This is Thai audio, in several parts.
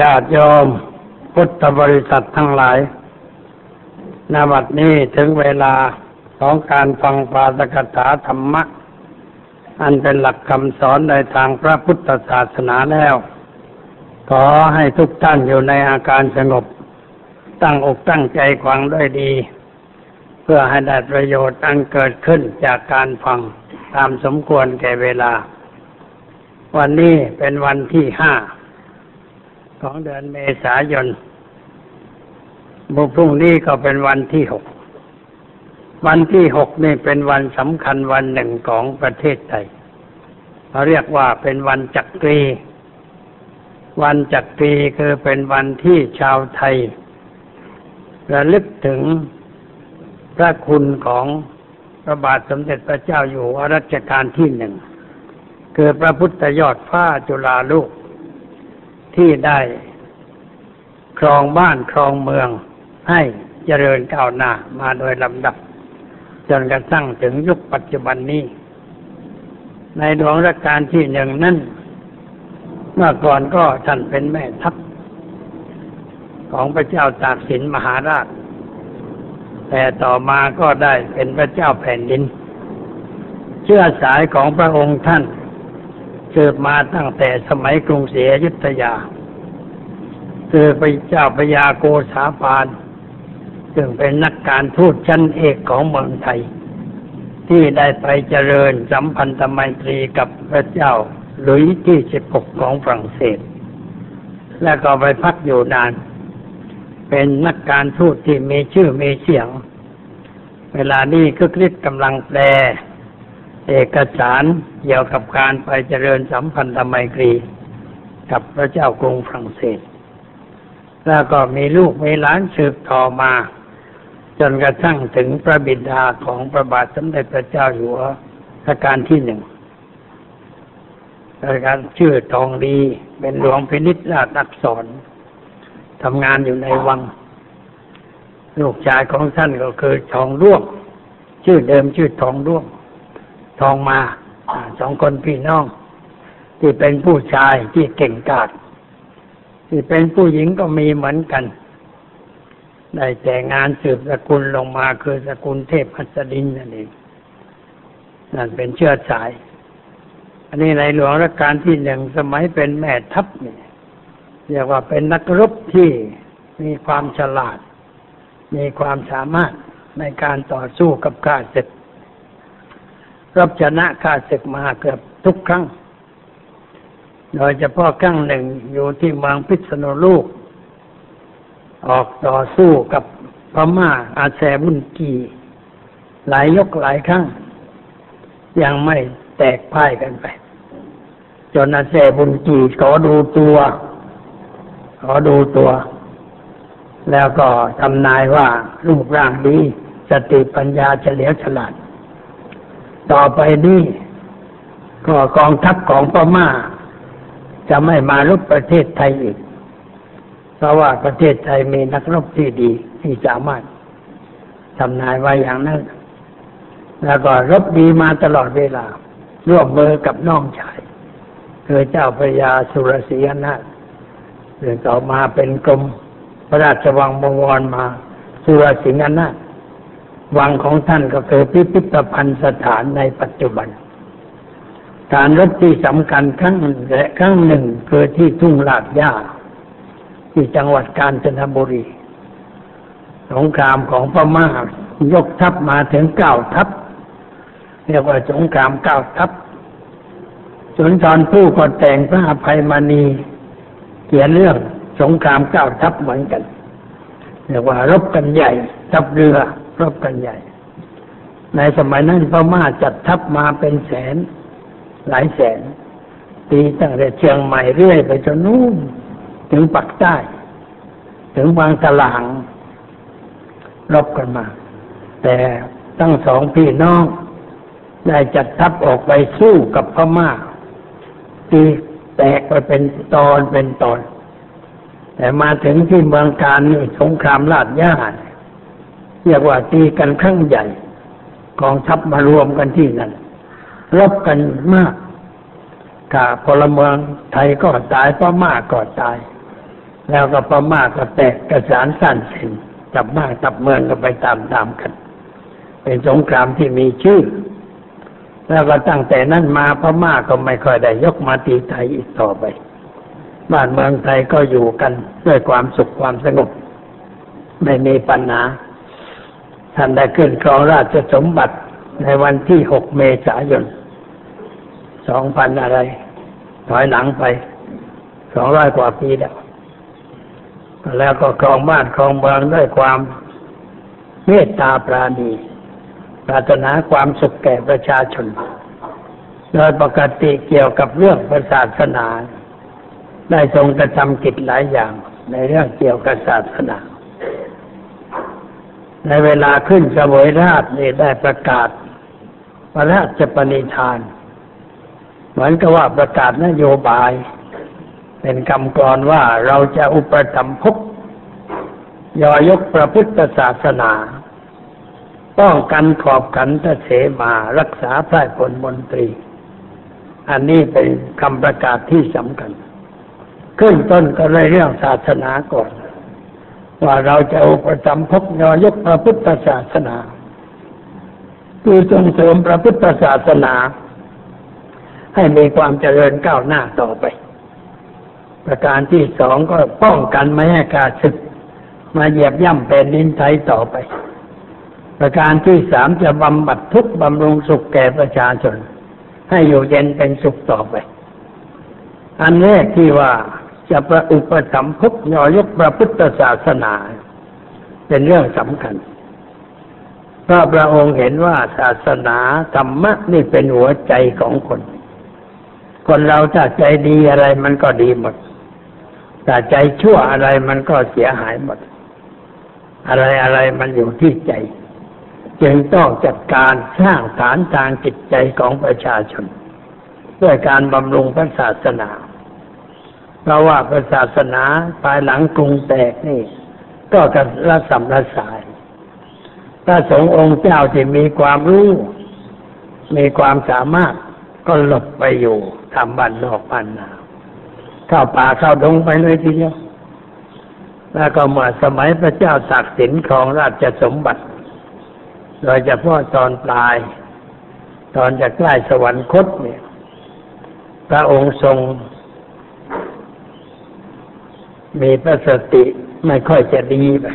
ญาติโยมพุทธบริษัททั้งหลายนาบัดนี้ถึงเวลาของการฟังปาสกถาธรรมะ อันเป็นหลักคำสอนในทางพระพุทธศาสนาแล้ว ขอให้ทุกท่านอยู่ในอาการสงบ ตั้งอกตั้งใจฟังด้วยดี เพื่อให้ได้ประโยชน์อันเกิดขึ้นจากการฟังตามสมควรแก่เวลา วันนี้เป็นวันที่ห้า ของเดือนเมษายนบุพรุ่งนี้ก็เป็นวันที่หก วันที่หกนี่เป็นวันสำคัญวันหนึ่งของประเทศไทยเขาเรียกว่าเป็นวันจักรี วันจักรีคือเป็นวันที่ชาวไทย ระลึกถึงพระคุณของพระบาทสมเด็จพระเจ้าอยู่หัวรัชกาลที่หนึ่ง คือพระพุทธยอดฟ้าจุฬาลูก ที่ได้ครองบ้านครองเมืองให้เจริญก้าวหน้ามาโดยลำดับ จนกระทั่งถึงยุคปัจจุบันนี้ ในหลวงรัชกาลที่หนึ่งนั้นเมื่อก่อนก็ท่านเป็นแม่ทัพของพระเจ้าตากสินมหาราช แต่ต่อมาก็ได้เป็นพระเจ้าแผ่นดิน เชื่อสายของพระองค์ท่าน เกิดมาตั้งแต่สมัยกรุงศรีอยุธยาคือพระเจ้าพญาโกษาปานซึ่งเป็นนักการทูตชั้นเอกของเมืองไทย ที่ได้ไปเจริญสัมพันธไมตรีกับพระเจ้าหลุยที่สิบหกของฝรั่งเศส และก็ไปพักอยู่นาน เป็นนักการทูตที่มีชื่อมีเสียง เวลานี้ก็คลิกกำลังแปล เอกสารเกี่ยวกับการไปเจริญสัมพันธไมตรีกับพระเจ้ากรุงฝรั่งเศส แล้วก็มีลูกมีหลานสืบต่อมา จนกระทั่งถึงพระบิดาของพระบาทสมเด็จพระเจ้าอยู่หัวรัชกาลที่หนึ่งรัชกาลชื่อทองดีเป็นหลวงพินิจราชอักษรทำงานอยู่ในวัง ลูกชายของท่านก็คือทองร่วง ชื่อเดิมชื่อทองร่วง ทองมาสองคนพี่น้อง ที่เป็นผู้ชายที่เก่งกาจที่เป็นผู้หญิงก็มีเหมือนกันได้แต่งานสืบสกุลลงมาคือสกุลเทพหัสดินนั่นเองนั่นเป็นเชื้อสาย อันนี้ในหลวงรัชกาลที่หนึ่งสมัยเป็นแม่ทัพเนี่ยเรียกว่าเป็นนักรบที่มีความฉลาด มีความสามารถในการต่อสู้กับข้าศึก รบชนะข้าศึกมาเกือบทุกครั้ง โดยเฉพาะครั้งหนึ่งอยู่ที่เมืองพิษณุโลก ออกต่อสู้กับพม่าอาแซบุนกี หลายยกหลายครั้ง ยังไม่แตกพ่ายกันไป จนอาแซบุนกีขอดูตัว ขอดูตัว แล้วก็ทำนายว่ารูปร่างดีสติปัญญาเฉลียวฉลาด ต่อไปนี้ก็กองทัพของพม่า จะไม่มารบประเทศไทยอีก เพราะว่าประเทศไทยมีนักรบที่ดีที่สามารถทำนายไว้อย่างนั้น แล้วก็รบดีมาตลอดเวลา ร่วมมือกับน้องชายคือเจ้าพระยาสุรศรีนาถหรือต่อมาเป็นกรมพระราชวังบวรมา สุรสิงห์นาถ วังของท่านก็คือพิพิธภัณฑ์สถานในปัจจุบันการรบที่สำคัญครั้งและครั้งหนึ่งคือที่ทุ่งลาดย่าที่จังหวัดกาญจนบุรี สงครามของพม่ายกทัพมาถึงเก้าทัพ เรียกว่าสงครามเก้าทัพสนทรผู้ก็แต่งพระอภัยมณีเขียนเรื่องสงครามเก้าทัพเหมือนกันเรียกว่ารบกันใหญ่ทัพเรือ รบกันใหญ่ ในสมัยนั้นพม่าจัดทัพมาเป็นแสน หลายแสน ตีตั้งแต่เชียงใหม่เรื่อยไปจนนู่นถึงปักใต้ ถึงบางตลางรบกันมา แต่ตั้งสองพี่น้อง ได้จัดทัพออกไปสู้กับพม่าตีแตกไปเป็นตอนเป็นตอน แต่มาถึงที่เมืองการนี่สงครามลาดย่า เรียกว่าตีกันครั้งใหญ่กองทัพมารวมกันที่นั่นรบกันมากกาพลเมืองไทยก็ตายพม่าก็ตาย แล้วก็พม่าก็แตกกระสานสั้นเส้นจับบ้านจับเมืองก็ไปตามๆกัน เป็นสงครามที่มีชื่อ แล้วก็ตั้งแต่นั้นมาพม่าก็ไม่ค่อยได้ยกมาตีไทยอีกต่อไป บ้านเมืองไทยก็อยู่กันด้วยความสุขความสงบ ไม่มีปัญหา ท่านได้ขึ้นครองราชสมบัติในวันที่หกเมษายนสองพันอะไร ถอยหลังไปสองร้อยกว่าปีแล้ว แล้วก็ครองบ้านครองเมืองด้วยความเมตตาปราณี ปรารถนาความสุขแก่ประชาชน โดยปกติเกี่ยวกับเรื่องศาสนา ได้ทรงกระทำกิจหลายอย่างในเรื่องเกี่ยวกับศาสนา ในเวลาขึ้นสวยราชนี่ได้ประกาศพระราชปณิธาน เหมือนกับว่าประกาศนโยบาย เป็นคำกรอนว่าเราจะอุปถัมภกยอยกพระพุทธศาสนา ป้องกันขอบขันทเสมารักษาพระผลมนตรี อันนี้เป็นคำประกาศที่สำคัญ ขึ้นต้นก็เลยเรื่องศาสนาก่อน ว่าเราจะอุปถัมภกยอยกพระพุทธศาสนา คือส่งเสริมพระพุทธศาสนา ให้มีความเจริญก้าวหน้าต่อไป ประการที่สองก็ป้องกันไม่ให้การศึก มาเหยียบย่ำเป็นดินไทยต่อไป ประการที่สามจะบำบัดทุกบำรุงสุขแก่ประชาชน ให้อยู่เย็นเป็นสุขต่อไป อันแรกที่ว่า จะประอุปสัมภกยอยกพระพุทธศาสนา เป็นเรื่องสำคัญพระพระองค์เห็นว่าศาสนาธรรมะนี่เป็นหัวใจของคน คนเราถ้าใจดีอะไรมันก็ดีหมดถ้าใจชั่วอะไรมันก็เสียหายหมด อะไรอะไรมันอยู่ที่ใจ จึงต้องจัดการสร้างฐานทางจิตใจของประชาชน ด้วยการบำรุงพระศาสนา เพราะว่าพระศาสนาภายหลังกรุงแตกนี่ ก็กระสับระสายพระสงฆ์องค์เจ้าที่มีความรู้ มีความสามารถก็หลบไปอยู่ทำบ้านนอกบ้านนาเข้าป่าเข้าดงไปเลยทีเดียวแล้วก็เมื่อสมัยพระเจ้าตักสินครองราชสมบัติ โดยเฉพาะตอนปลาย ตอนจะใกล้สวรรคตเนี่ย พระองค์ทรง มีพระสติไม่ค่อยจะดีไป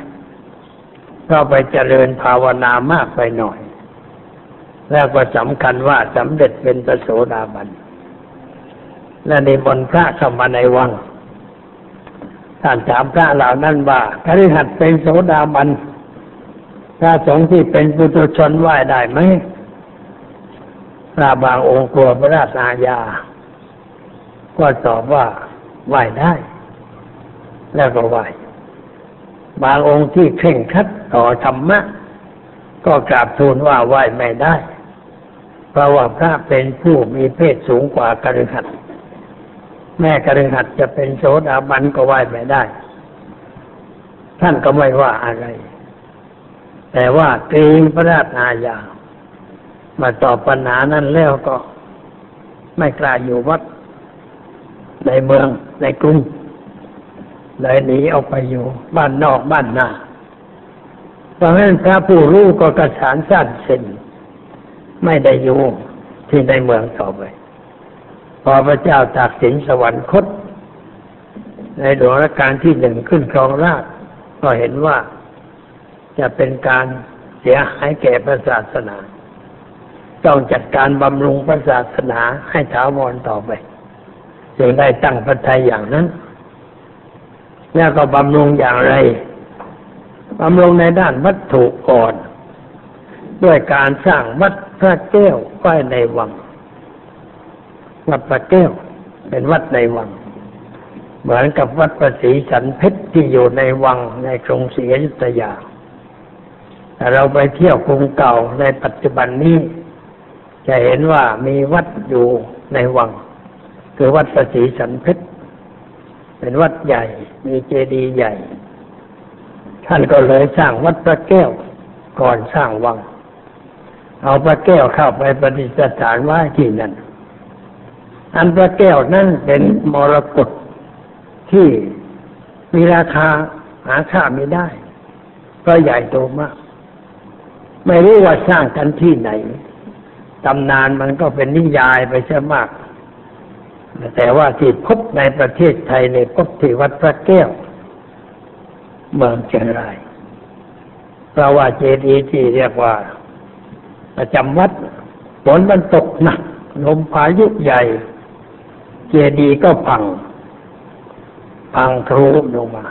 ก็ไปเจริญภาวนามากไปหน่อย แล้วก็สำคัญว่าสำเร็จเป็นประโสดาบัน และในบนพระเข้ามาในวังท่านถามพระเหล่านั้นว่าคฤหัสถ์เป็นโสดาบันพระสงฆ์ที่เป็นปุถุชนไหว้ได้ไหมพระบางองค์กลัวพระราชอาญา ก็ตอบว่าไหว้ได้ แล้วก็ไหว้บางองค์ที่เคร่งคัดต่อธรรมะ ก็กราบทูลว่าไหวไม่ได้ เพราะว่าพระเป็นผู้มีเพศสูงกว่ากระหัตแม่กระหัตจะเป็นโสดาบันก็ไหวไม่ได้ ท่านก็ไม่ว่าอะไร แต่ว่าเกรงพระราชอาญามาตอบปัญหานั้นแล้วก็ไม่กล้าอยู่วัดในเมืองในกรุง เลยหนีออกไปอยู่ บ้านนอกบ้านนาเพราะฉะนั้นพระผู้รู้ก็กระสานสั้นเส้นไม่ได้อยู่ที่ในเมืองต่อไป พอพระเจ้าตากสินสวรรคต ในหลวงรัชกาลที่หนึ่งขึ้นครองราชก็เห็นว่าจะเป็นการเสียหายแก่พระศาสนา ต้องจัดการบำรุงพระศาสนาให้ถาวรต่อไปจึงได้ตั้งพระทัยอย่างนั้น แล้วก็บำรุงอย่างไรบำรุงในด้านวัตถุก่อน ด้วยการสร้างวัดพระแก้วไว้ในวัง วัดพระแก้วเป็นวัดในวัง เหมือนกับวัดประศรีสันเพชรที่อยู่ในวังในกรุงศรีอยุธยาแต่เราไปเที่ยวกรุงเก่าในปัจจุบันนี้ จะเห็นว่ามีวัดอยู่ในวัง คือวัดประศรีสันเพชรเป็นวัดใหญ่ มีเจดีย์ใหญ่ ท่านก็เลยสร้างวัดพระแก้วก่อนสร้างวัง เอาพระแก้วเข้าไปประดิษฐานไว้ที่นั่น อันพระแก้วนั่นเป็นมรกตที่มีราคาหาค่าไม่ได้ เพราะใหญ่โตมาก ไม่รู้ว่าสร้างกันที่ไหนตำนานมันก็เป็นนิยายไปเสียมาก แต่ว่าที่พบในประเทศไทยในพบที่วัดพระแก้ว เมืองเชียงรายเพราะว่าเจดีย์ที่เรียกว่าประจำวัดฝนมันตกหนักลมพายุใหญ่ เจดีย์ก็พัง พังครูลงมา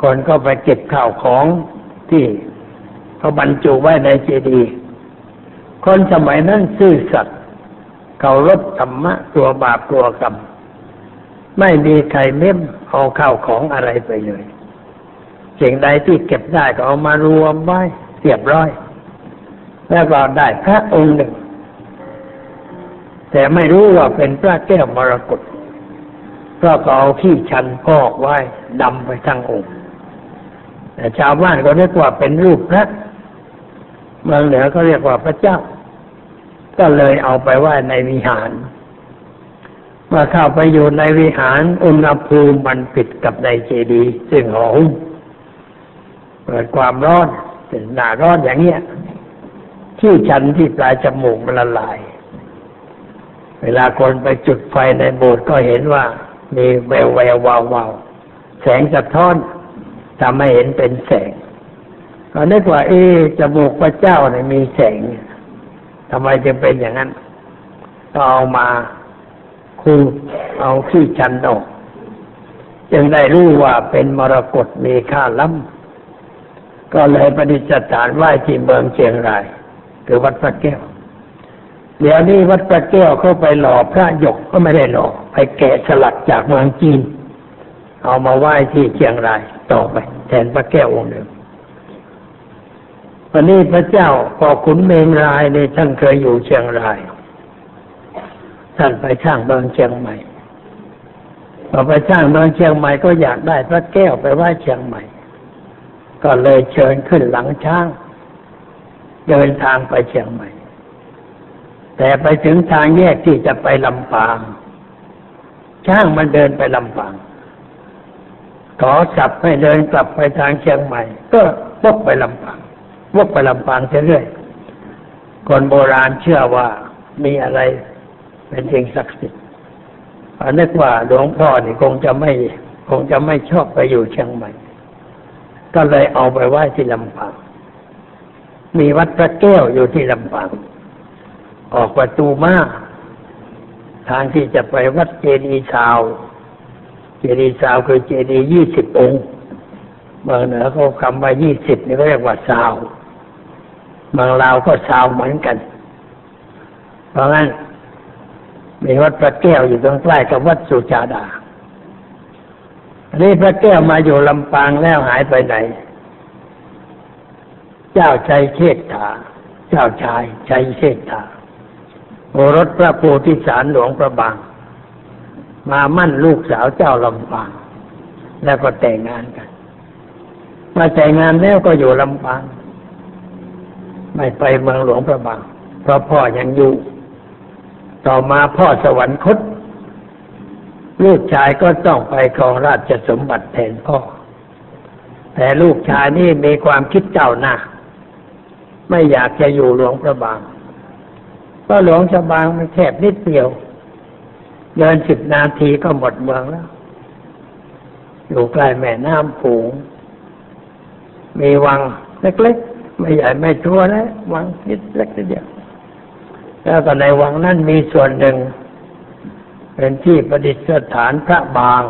คนก็ไปเก็บข้าวของที่เขาบรรจุไว้ในเจดีย์คนสมัยนั้นซื่อสัตย์ เคารพธรรมะตัวบาปตัวกรรม ไม่มีใครเม้มเอาข้าวของอะไรไปเลยสิ่งใดที่เก็บได้ก็เอามารวมไว้เรียบร้อย แล้วก็ได้พระองค์หนึ่ง แต่ไม่รู้ว่าเป็นพระแก้วมรกตเพราะก็เอาขี้ชันพอกไว้ดำไปทั้งองค์แต่ชาวบ้านก็เรียกว่าเป็นรูปพระเมืองเหนือก็เรียกว่าพระเจ้า ก็เลยเอาไปไว้ในวิหาร เมื่อเข้าไปอยู่ในวิหารอุณหภูมิมันผิดกับในเจดีย์ซึ่งหอมเกิดความร้อนเป็นหนาร้อนอย่างเงี้ยที่ชันที่ปลายจมูกมันละลาย เวลาคนไปจุดไฟในโบสถ์ก็เห็นว่า มีแววแวววาววาวแสงสะท้อนทำให้เห็นเป็นแสงก็นึกว่า เอ๊จมูกพระเจ้าเนี่ยมีแสง ทำไมจะเป็นอย่างนั้น ก็เอามาคูเอาขี้ชันออกจึงได้รู้ว่าเป็นมรกตมีค่าล้ำก็เลยประดิษฐานไหว้ที่เมืองเชียงราย คือวัดพระแก้ว เดี๋ยวนี้วัดพระแก้วเข้าไปหล่อพระหยกก็ไม่ได้หล่อไปแกะสลักจากเมืองจีน เอามาไหว้ที่เชียงรายต่อไป แทนพระแก้วองค์เดิม วันนี้พระเจ้าพอขุนเมงรายในท่านเคยอยู่เชียงราย ท่านไปสร้างเมืองเชียงใหม่พอไปสร้างเมืองเชียงใหม่ก็อยากได้พระแก้วไปไหว้เชียงใหม่ ก็เลยเชิญขึ้นหลังช้าง เดินทางไปเชียงใหม่ แต่ไปถึงทางแยกที่จะไปลำปาง ช้างมันเดินไปลำปางขอจับให้เดินกลับไปทางเชียงใหม่ ก็วกไปลำปาง วกไปลำปางเรื่อยคนโบราณเชื่อว่ามีอะไรเป็นสิ่งศักดิ์สิทธิ์นึกว่าหลวงพ่อนี่คงจะไม่คงจะไม่ชอบไปอยู่เชียงใหม่ ก็เลยเอาไปไหว้ที่ลำปาง มีวัดพระแก้วอยู่ที่ลำปาง ออกประตูมาทางที่จะไปวัดเจดีย์ชาว เจดีย์ชาวคือเจดีย์ยี่สิบองค์ เมืองเหนือเขาคำว่ายี่สิบนี่เขาเรียกว่าชาว เมืองลาวก็ชาวเหมือนกัน เพราะงั้น มีวัดพระแก้วอยู่ตรงใกล้กับวัดสุชาดาอันนี้พระแก้วมาอยู่ลำปางแล้วหายไปไหน เจ้าใจเชษฐา เจ้าชายใจเชษฐาโอรสพระโพธิสารหลวงพระบาง มามั่นลูกสาวเจ้าลำปาง แล้วก็แต่งงานกัน มาแต่งงานแล้วก็อยู่ลำปาง ไม่ไปเมืองหลวงพระบางเพราะพ่อยังอยู่ ต่อมาพ่อสวรรคต ลูกชายก็ต้องไปครองราชสมบัติแทนพ่อ แต่ลูกชายนี่มีความคิดเจ้าหน้าไม่อยากจะอยู่หลวงพระบางเพราะหลวงพระบางมันแคบนิดเดียว เดินสิบนาทีก็หมดเมืองแล้ว อยู่ใกล้แม่น้ำผูงมีวังเล็กๆ ไม่ใหญ่ไม่ทั่วนะวังนิดเล็กนิดเดียวแล้วก็ในวังนั้นมีส่วนหนึ่ง เป็นที่ประดิษฐานพระบาง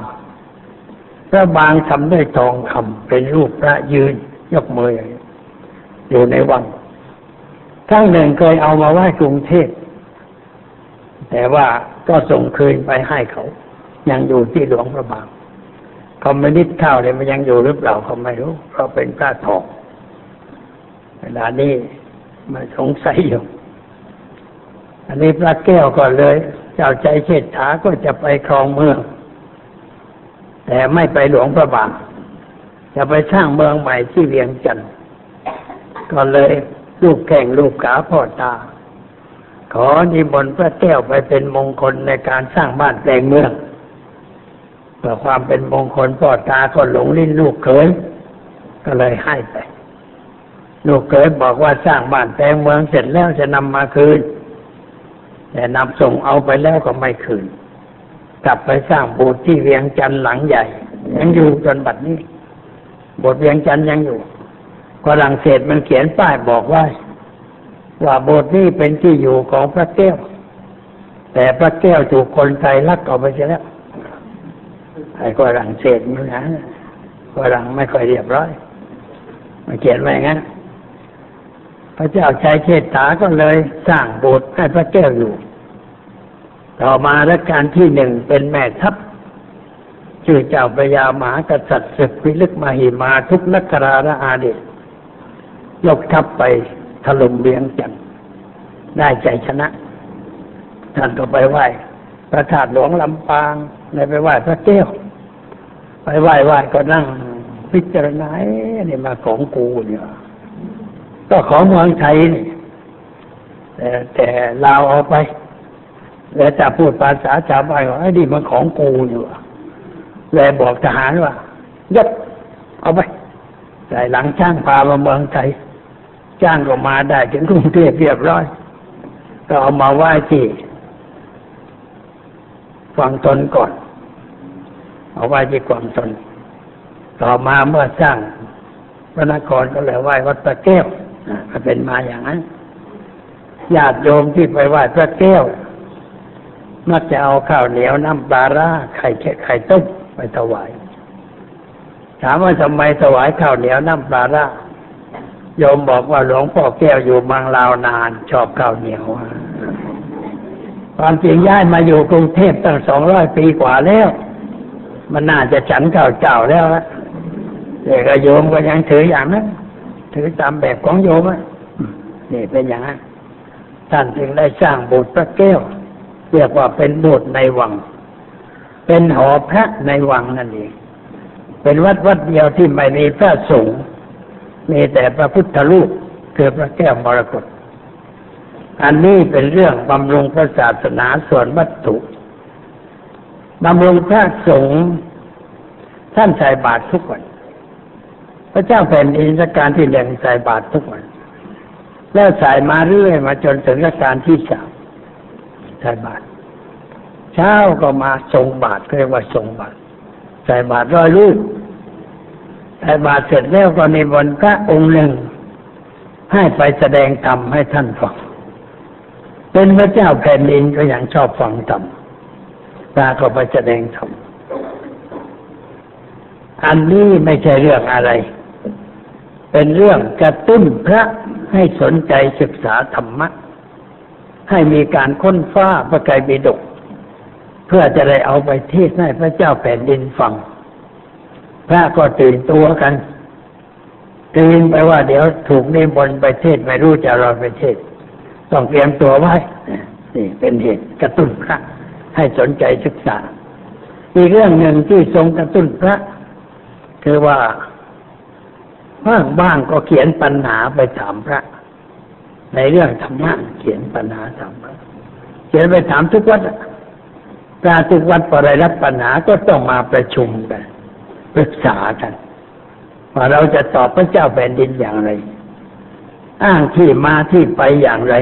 พระบางทำด้วยทองคำเป็นรูปพระยืนยกมืออยู่ในวังครั้งหนึ่งเคยเอามาไหว้กรุงเทพแต่ว่าก็ส่งคืนไปให้เขา ยังอยู่ที่หลวงพระบางคอมมิวนิสต์เข้าเลยมันยังอยู่หรือเปล่าเขาไม่รู้เพราะเป็นพระทอง เวลานี้มาสงสัยอยู่ อันนี้พระแก้วก่อนเลย เจ้าใจเชษฐาก็จะไปครองเมือง แต่ไม่ไปหลวงพระบาง จะไปสร้างเมืองใหม่ที่เวียงจันทร์ก็เลยลูกแข่งลูกขาพ่อตา ขอนิมนต์พระแก้วไปเป็นมงคลในการสร้างบ้านแปลงเมืองพพื่อความเป็นมงคลพ่อตาก็หลงลิ้นลูกเขยก็เลยให้ไป ลูกเขยบอกว่าสร้างบ้านแปลงเมืองเสร็จแล้วจะนำมาคืน แต่นำส่งเอาไปแล้วก็ไม่คืน กลับไปสร้างโบสถ์ที่เวียงจันทร์หลังใหญ่ ยังอยู่จนบัดนี้โบสถ์เวียงจันทร์ยังอยู่ฝรั่งเศสมันเขียนป้ายบอกว่าว่าโบสถ์นี้เป็นที่อยู่ของพระแก้ว แต่พระแก้วถูกคนไทยลักเอาไปเสียแล้วไอ้ฝรั่งเศสมันนะฝรั่งไม่ค่อยเรียบร้อยมาเขียนไว้งั้น พระเจ้าชัยเชษฐาก็เลยสร้างโบสถ์ให้พระแก้วอยู่ ต่อมารัชกาลที่หนึ่งเป็นแม่ทัพชื่อเจ้าพระยามหากษัตริย์ศึกพิลึกมาหิมาทุกนักราระอาเดชยกทัพไปถล่มเบียงจันได้ใจชนะ ท่านก็ไปไหว้พระธาตุหลวงลำปางไปไหว้พระแก้ว ไปไหว้ไหว้ก็นั่งพิจารณาเนี่ยมาของกูเนี่ย ก็ของเมืองไทยนี่แต่แต่ลาวเอาไปแล้วจะพูดภาษาชาวบ้านว่าไอ้นี่มันของกูอยู่เลยบอกทหารว่ายับเอาไปใส่หลังช่างพามาเมืองไทย จ้างก็มาได้ถึงกรุงเทพเรียบร้อย ก็เอามาไหว้ที่ฝั่งตนก่อน เอาไหว้ที่ฝั่งตน ต่อมาเมื่อสร้างพระนครก็เลยไหว้วัดพระแก้ว ก็เป็นมาอย่างนั้นญาติโยมที่ไปไหว้พระแก้ว มักจะเอาข้าวเหนียวน้ำปลาร่าไข่ไข่ต้มไปถวาย ถามว่าทำไมถวายข้าวเหนียวน้ำปลาร่าโยมบอกว่าหลวงพ่อแก้วอยู่บางลาวนาน ชอบข้าวเหนียวความจริงย้ายมาอยู่กรุงเทพตั้งสองร้อยปีกว่าแล้ว มันน่าจะฉันข้าวเจ้าแล้วละแต่ก็โยมก็ยังถืออย่างนั้น ถือตามแบบของโยมนี่เป็นอย่างนั้นท่านจึงได้สร้างโบสถ์พระแก้ว เรียกว่าเป็นโบสถ์ในวัง เป็นหอพระในวังนั่นเองเป็นวัดวัดเดียวที่ไม่มีพระสงฆ์มีแต่พระพุทธรูปคือพระแก้วมรกตอันนี้เป็นเรื่องบำรุงพระศาสนาส่วนวัตถุบำรุงพระสงฆ์ท่านใส่บาตรทุกวัน พระเจ้าแผ่นดินรัชกาลที่หนึ่งใส่บาตรทุกวันแล้วใส่มาเรื่อยมาจนถึงรัชกาลที่สามใส่บาตรเช้าก็มาทรงบาตรเรียกว่าทรงบาตรใส่บาตรร้อยลูกใส่บาตรเสร็จแล้วก็นิมนต์พระองค์หนึ่ง ให้ไปแสดงธรรมให้ท่านฟังเป็นพระเจ้าแผ่นดินก็ยังชอบฟังธรรมพระก็ไปแสดงธรรมอันนี้ไม่ใช่เรื่องอะไร เป็นเรื่องกระตุ้นพระให้สนใจศึกษาธรรมะ ให้มีการค้นฟ้าพระไตรปิฎกเพื่อจะได้เอาไปเทศน์ให้พระเจ้าแผ่นดินฟัง พระก็ตื่นตัวกัน ตื่นไปว่าเดี๋ยวถูกนิมนต์ไปเทศไม่รู้จะรอไปเทศ ต้องเตรียมตัวไว้นี่เป็นเหตุกระตุ้นพระ ให้สนใจศึกษา อีกเรื่องหนึ่งที่ทรงกระตุ้นพระ คือว่า บ้างบ้างก็เขียนปัญหาไปถามพระ ในเรื่องธรรมะเขียนปัญหาถามพระเขียนไปถามทุกวัดพระทุกวัดพอได้รับปัญหาก็ต้องมาประชุมกันปรึกษากันว่าเราจะตอบพระเจ้าแผ่นดินอย่างไร อ้างที่มาที่ไปอย่างไร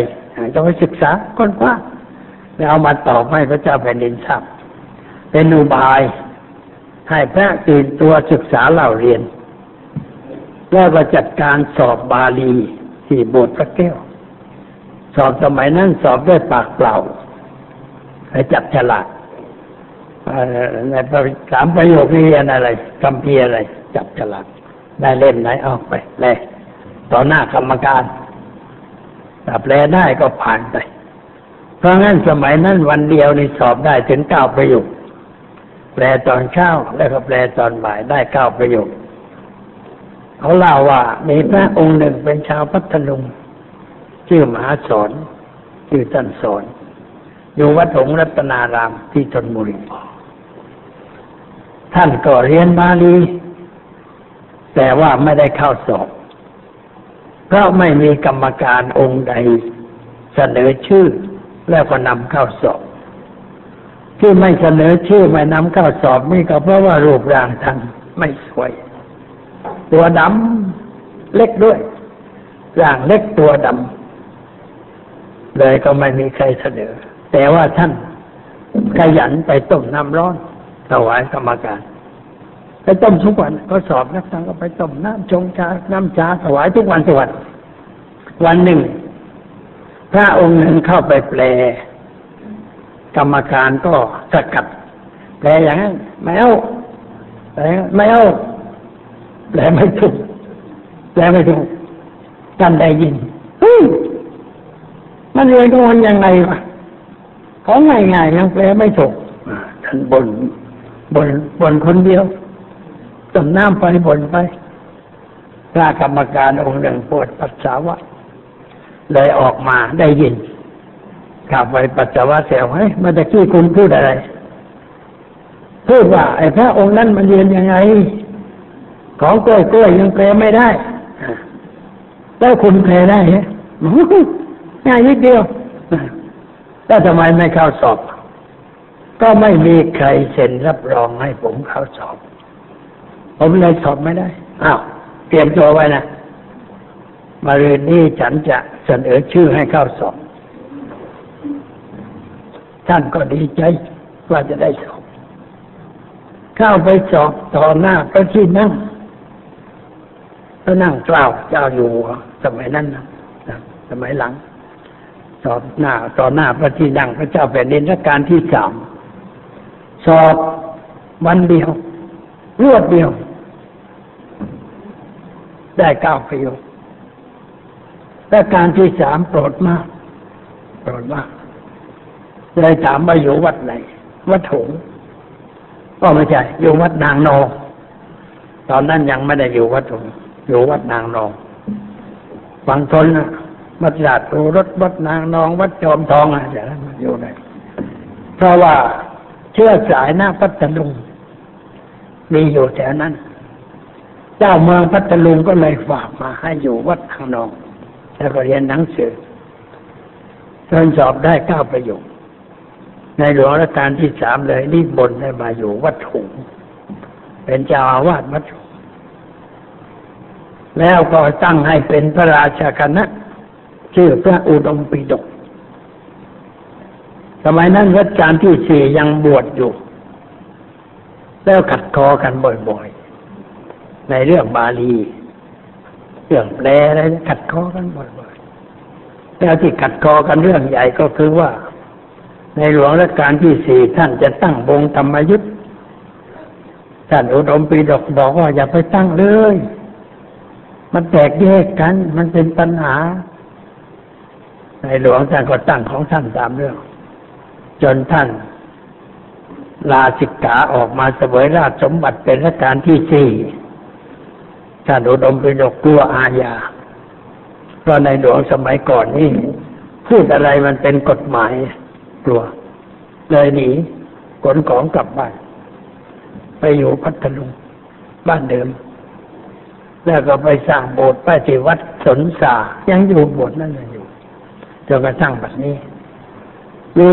ต้องไปศึกษาค้นคว้าแล้วเอามาตอบให้พระเจ้าแผ่นดินทราบเป็นอุบายให้พระตื่นตัวศึกษาเล่าเรียน แล้วก็จัดการสอบบาลีที่โบสถ์พระแก้ว สอบสมัยนั้นสอบด้วยปากเปล่าให้จับฉลากในสามประโยคนี้เรียนอะไรคำเพียอะไร จับฉลากได้เล่มไหนเอาไปแลต่อหน้ากรรมการถ้าแปลได้ก็ผ่านไป เพราะงั้นสมัยนั้นวันเดียวในสอบได้ถึงเก้าประโยค แปลตอนเช้าแล้วก็แปลตอนบ่ายได้เก้าประโยค เขาเล่าว่ามีพระองค์หนึ่งเป็นชาวพัทลุงชื่อมหาสอนชื่อท่านสอนอยู่วัดหงรัตนารามที่ชนบุรีท่านก็เรียนบาลีแต่ว่าไม่ได้เข้าสอบ เพราะไม่มีกรรมการองค์ใดเสนอชื่อ แล้วก็นำเข้าสอบ ที่ไม่เสนอชื่อไม่นำเข้าสอบนี่ก็เพราะว่ารูปร่างท่านไม่สวย ตัวดำเล็กด้วยร่างเล็กตัวดำเลยก็ไม่มีใครเสนอ แต่ว่าท่านขยันไปต้มน้ำร้อนถวายกรรมการ ไปต้มทุกวันก็สอบนักสังก็ไปต้มน้ำชงชา น้ำชาถวายทุกวันทุกวัน วันหนึ่ง พระองค์หนึ่งเข้าไปแปล กรรมการก็สกัด แปลอย่างนั้นไม่เอาแปลไม่เอา แปลไม่ถูกแปลไม่ถูกท่านได้ยินเฮ้ยมันเรียนก็มันยังไงวะของง่ายๆยังแปลไม่ถูกอ่าท่านบนบนบนคนเดียวต้มน้ำไปบนไปพระกรรมการองค์หนึ่งปวดปัสสาวะ เลยออกมาได้ยินกลับไปปัสสาวะเสียวเฮ้มื่อตะกี้คุณพูดอะไรพูดว่าไอ้พระองค์นั้นมันเรียนยังไง ของกล้วยกล้วยยังแปลไม่ได้แล้วคุณแปลได้เหรอง่ายนิดเดียวแล้วทำไมไม่เข้าสอบ ก็ไม่มีใครเซ็นรับรองให้ผมเข้าสอบ ผมเลยสอบไม่ได้อ้าวเตรียมตัวไว้นะมาเรียนนี้ฉันจะเสนอชื่อให้เข้าสอบ ท่านก็ดีใจว่าจะได้สอบ เข้าไปสอบต่อหน้าพระที่นั่ง ก็นั่งกล่าวเจ้าอยู่สมัยนั้นนะสมัยหลังสอบหน้าต่อหน้าพระที่นั่งพระเจ้าแผ่นดินรัชกาลที่สามสอบวันเดียว รวดเดียว ได้เก้าประโยคและการที่สามโปรดมากโปรดมากเลยถามว่าอยู่วัดไหน วัดถงก็ไม่ใช่อยู่วัดนางนองตอนนั้นยังไม่ได้อยู่วัดถง อยู่วัดนางนองฝั่งทนนะวัดราชโอรสวัดนางนอง วัดจอมทองอะไรอย่างนั้นอยู่ไหนเพราะว่าเชื่อสายหน้าพัทลุงมีอยู่แถวนั้น เจ้าเมืองพัทลุงก็เลยฝากมาให้อยู่วัดนางนอง แล้วก็เรียนหนังสือจนสอบได้เก้าประโยคในหลวงรัชกาลที่สามเลยรีบบนให้มาอยู่วัดถุงเป็นเจ้าอาวาสวัดถุง แล้วก็ตั้งให้เป็นพระราชาคณะชื่อพระอุดมปิฎกสมัยนั้นรัชกาลที่สี่ยังบวชอยู่ แล้วขัดคอกันบ่อยๆ ในเรื่องบาลี เรื่องแปลอะไรขัดคอกันบ่อยๆ แล้วที่ขัดคอกันเรื่องใหญ่ก็คือว่า ในหลวงรัชกาลที่สี่ท่านจะตั้งวงธรรมยุทธ์ท่านอุดมปิฎกบอกว่าอย่าไปตั้งเลย มันแตกแยกกัน มันเป็นปัญหา ในหลวงท่านก็ตั้งของท่านตามเรื่อง จนท่านลาสิกขาออกมาเสวยราชสมบัติเป็นรัชกาลที่สี่ท่านอุดมปิฎกกลัวอาญาเพราะในหลวงสมัยก่อนนี่พูดอะไรมันเป็นกฎหมายกลัว เลยหนีขนของกลับบ้าน ไปอยู่พัทลุงบ้านเดิม แล้วก็ไปสร้างโบสถ์ไปที่วัดสนสา ยังอยู่โบสถ์นั่นยังอยู่จนกระทั่งแบบนี้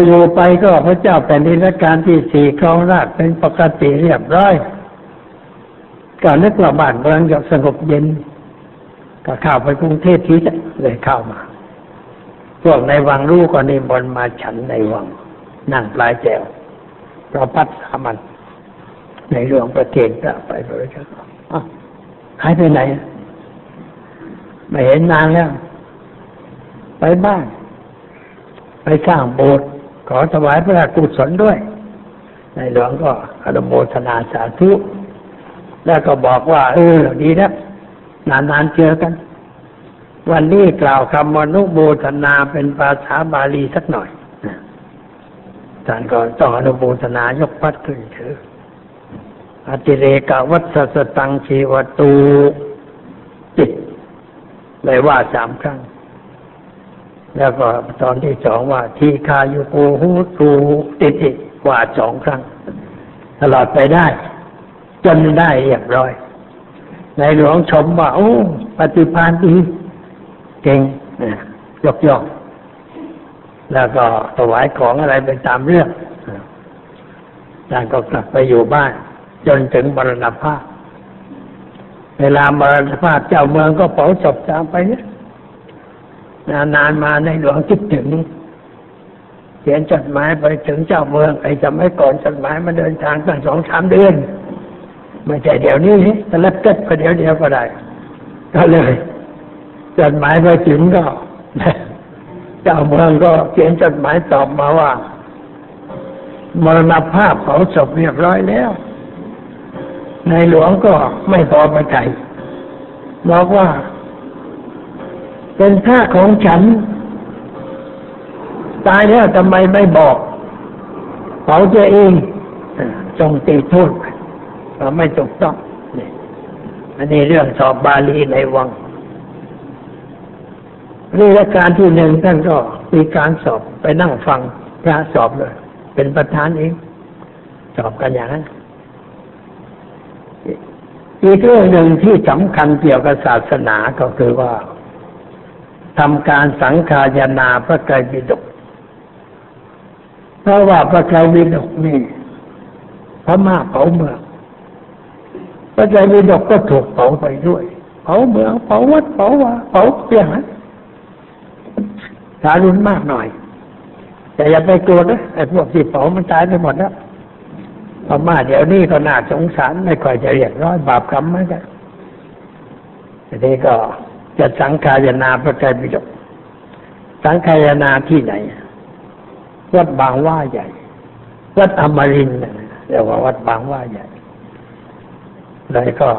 อยู่ๆไปก็พระเจ้าแผ่นดินรัชกาลที่สี่ครองราชเป็นปกติเรียบร้อยก็นึกว่าบ้านเมืองจะสงบเย็น ก็เข้าไปกรุงเทพทีเลยเข้ามาพวกในวังรู้ก็นิมนต์มาฉันในวัง นั่งปลายแจวเราพัดสามันในเรื่องประเทศไปบริจาคอ้า หายไปไหน ไม่เห็นนานแล้ว ไปบ้าน ไปสร้างโบสถ์ขอถวายพระราชกุศลด้วย ในหลวงก็อนุโมทนาสาธุแล้วก็บอกว่า เออ ดีแล้วนานๆเจอกัน วันนี้กล่าวคำมนุโมทนาเป็นภาษาบาลีสักหน่อยท่านก็ต้องอนุโมทนายกพัดขึ้นถือ อติเรกวัสสตังชีวตูจิตเลยว่าสามครั้ง แล้วก็ตอนที่สองว่า ทีคายุโกหูตูติติว่าสองครั้ง ตลอดไปได้ จนได้เรียบร้อย ในหลวงชมว่า โอ้ ปฏิภาณดีเก่งยกย่องแล้วก็ถวายของอะไรไปตามเรื่องท่านก็กลับไปอยู่บ้าน จนถึงมรณภาพ เวลามรณภาพเจ้าเมืองก็เผาศพตามไปเนี่ยนานมาในหลวงคิดถึงเขียนจดหมายไปถึงเจ้าเมืองไอ้สมัยก่อนจดหมายมาเดินทางตั้งสองสามเดือนไม่ใช่เดี๋ยวนี้แต่ละเกิดไปเดี๋ยวเดียวก็ได้ก็เลยจดหมายไปถึงก็เจ้าเมืองก็เขียนจดหมายตอบมาว่ามรณภาพเผาศพเรียบร้อยแล้ว ในหลวงก็ไม่พอประทัยบอกว่า เป็นท่าของฉัน ตายแล้วทำไมไม่บอกเผาตัวเองจงตีโทษว่าไม่ถูกต้องนี่อันนี้เรื่องสอบบาลีในวังนี่ราการที่หนึ่งท่านก็มีการสอบไปนั่งฟังพระสอบเลย เป็นประธานเอง สอบกันอย่างนั้น อีกเรื่องหนึ่งที่สำคัญเกี่ยวกับศาสนาก็คือว่าทำการสังขายนาพระไตรปิฎกเพราะว่าพระไตรปิฎกนี่พม่าเผาเมืองพระไตรปิฎกก็ถูกเผาไปด้วย เผาเมืองเผาวัดเผาว่าเผาเปลี่ยนนั้นสารุนมากหน่อย แต่อย่าไปกลัวนะไอ้พวกที่เผามันตายไปหมดแล้ว พม่าเดี๋ยวนี้ก็น่าสงสารไม่ค่อยจะเรียกร้อยบาปกรรมเหมือนกันทีนี้ก็จะสังขายนาพระไตรปิฎกสังขายนาที่ไหน วัดบางว่าใหญ่ วัดอมรินเรียกว่าวัดบางว่าใหญ่เลยก็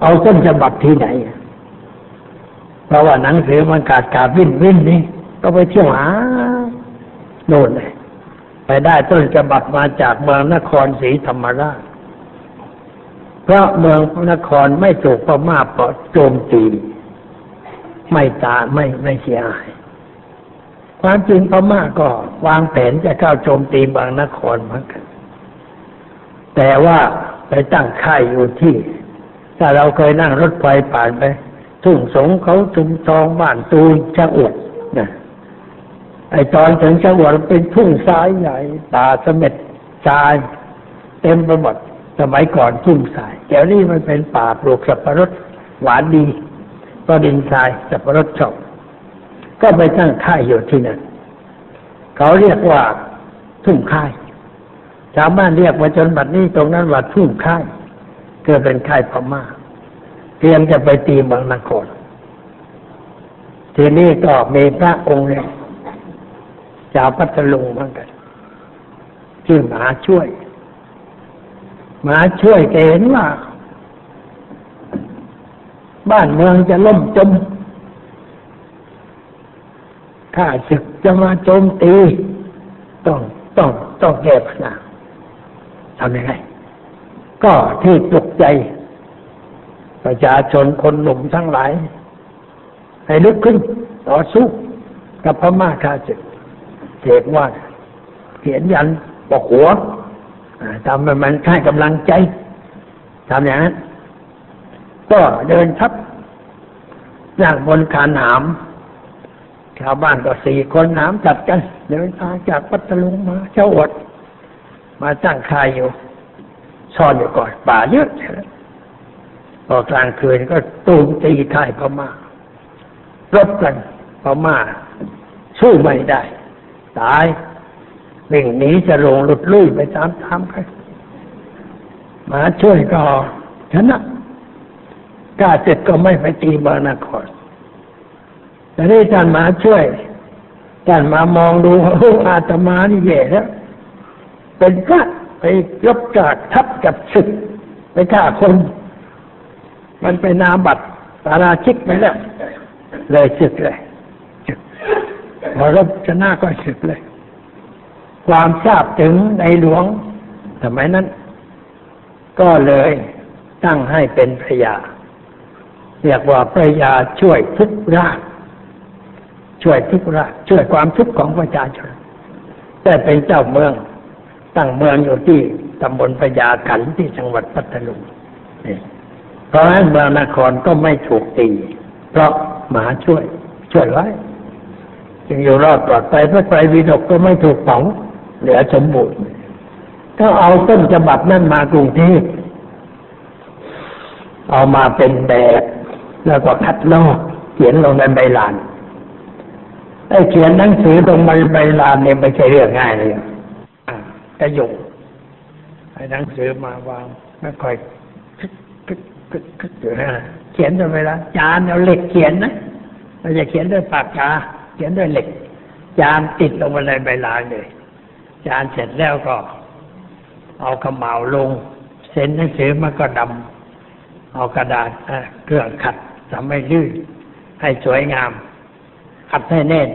เอาต้นฉบับที่ไหน เพราะว่าหนังสือมันขาดขาดวิ่นวิ่นนี่ก็ไปเที่ยวหาโน่นเลย ไปได้ต้นฉบับมาจากเมืองนครศรีธรรมราช เพราะเมืองนครไม่ถูกพม่าปอโจมตีไม่ตาไม่ไม่เสียหาย ความจริงพม่าก็วางแผนจะเข้าโจมตีเมืองนครเหมือนกัน แต่ว่าไปตั้งค่ายอยู่ที่ ถ้าเราเคยนั่งรถไฟผ่านไป ทุ่งสงเขาชุมทองบ้านตูนชะอวดนะ ไอตอนถึงชะอวดเป็นทุ่งทรายใหญ่ป่าเสม็ดทราย เต็มไปหมดสมัยก่อนทุ่งทรายแถวนี้มันเป็นป่าปลูกสับปะรดหวานดีก็ดินทรายสับปะรดชอบก็ไปตั้งค่ายอยู่ที่นั่นเขาเรียกว่าทุ่งค่ายชาวบ้านเรียกมาจนบัดนี้ตรงนั้นว่าทุ่งค่ายเกิดเป็นค่ายพม่าเตรียมจะไปตีเมืองนครทีนี้ก็มีพระองค์หนึ่ง ชาวพัทลุงเหมือนกันชื่อหมาช่วย หมาช่วยแกเห็นว่า บ้านเมืองจะล่มจมข้าศึกจะมาโจมตี ต้องต้องต้องแก้ปัญหาทำยังไง ก็ที่ปลุกใจ ประชาชนคนหนุ่มทั้งหลาย ให้ลุกขึ้นต่อสู้กับพม่าข้าศึก เขียนว่าเขียนยันปกหัวทำมันให้กำลังใจทำอย่างนั้น ก็เดินทับนั่งบนคานหาม ชาวบ้านก็สี่คนหามจัดกัน เดินทางจากพัทลุงมาเจ้าอดมาตั้งคายอยู่ ซ่อนอยู่ก่อนป่าเยอะพอกลางคืนก็ตูมตีค่ายพม่ารบกันพม่าสู้ไม่ได้ ตายวิ่งหนีจะลงหลุดลุ่ยไปตามตามกันมาช่วยก็ชนะกล้าเสร็จก็ไม่ไปตีเมืองนครแต่นี่ท่านมาช่วยท่านมามองดูโอ้อาตมานี่แย่แล้วเป็นพระไปรบกาดทับกับศึกไปฆ่าคน มันไปนาบัตรปาราชิกไปแล้วเลยศึกเลย พอรบชนะก็ศึกเลย ความทราบถึงในหลวงสมัยนั้น ก็เลยตั้งให้เป็นพระยา เรียกว่าพระยาช่วยทุกราช่วยทุกราช่วยความทุกข์ของประชาชนแต่เป็นเจ้าเมือง ตั้งเมืองอยู่ที่ตำบลพญาขันที่จังหวัดพัทลุงนี่เพราะฉะนั้นเมืองนครก็ไม่ถูกตี เพราะหมาช่วย ช่วยไว้ จึงอยู่รอดปลอดภัยพระไตรปิฎกก็ไม่ถูกเผาเหลือสมบูรณ์ก็เอาต้นฉบับนั่นมากรุงเทพเอามาเป็นแบบแล้วก็คัดลอกเขียนลงในใบลานไอ้เขียนหนังสือตรงใบใบลานเนี่ยไม่ใช่เรื่องง่ายเลยกระยุงไอ้หนังสือมาวางไม่ค่อยคึกคึกคึกคึกอยู่นะเขียนจนเวลาจานเอาเหล็กเขียนนะเราจะเขียนด้วยปากกา เขียนด้วยเหล็ก จานติดลงมาในใบลานเลย จานเสร็จแล้วก็ เอาขมเหลาลง เซ็นหนังสือมันก็ดำเอากระดาษเครื่องขัดทำให้ลื่นให้สวยงาม ขัดให้แน่น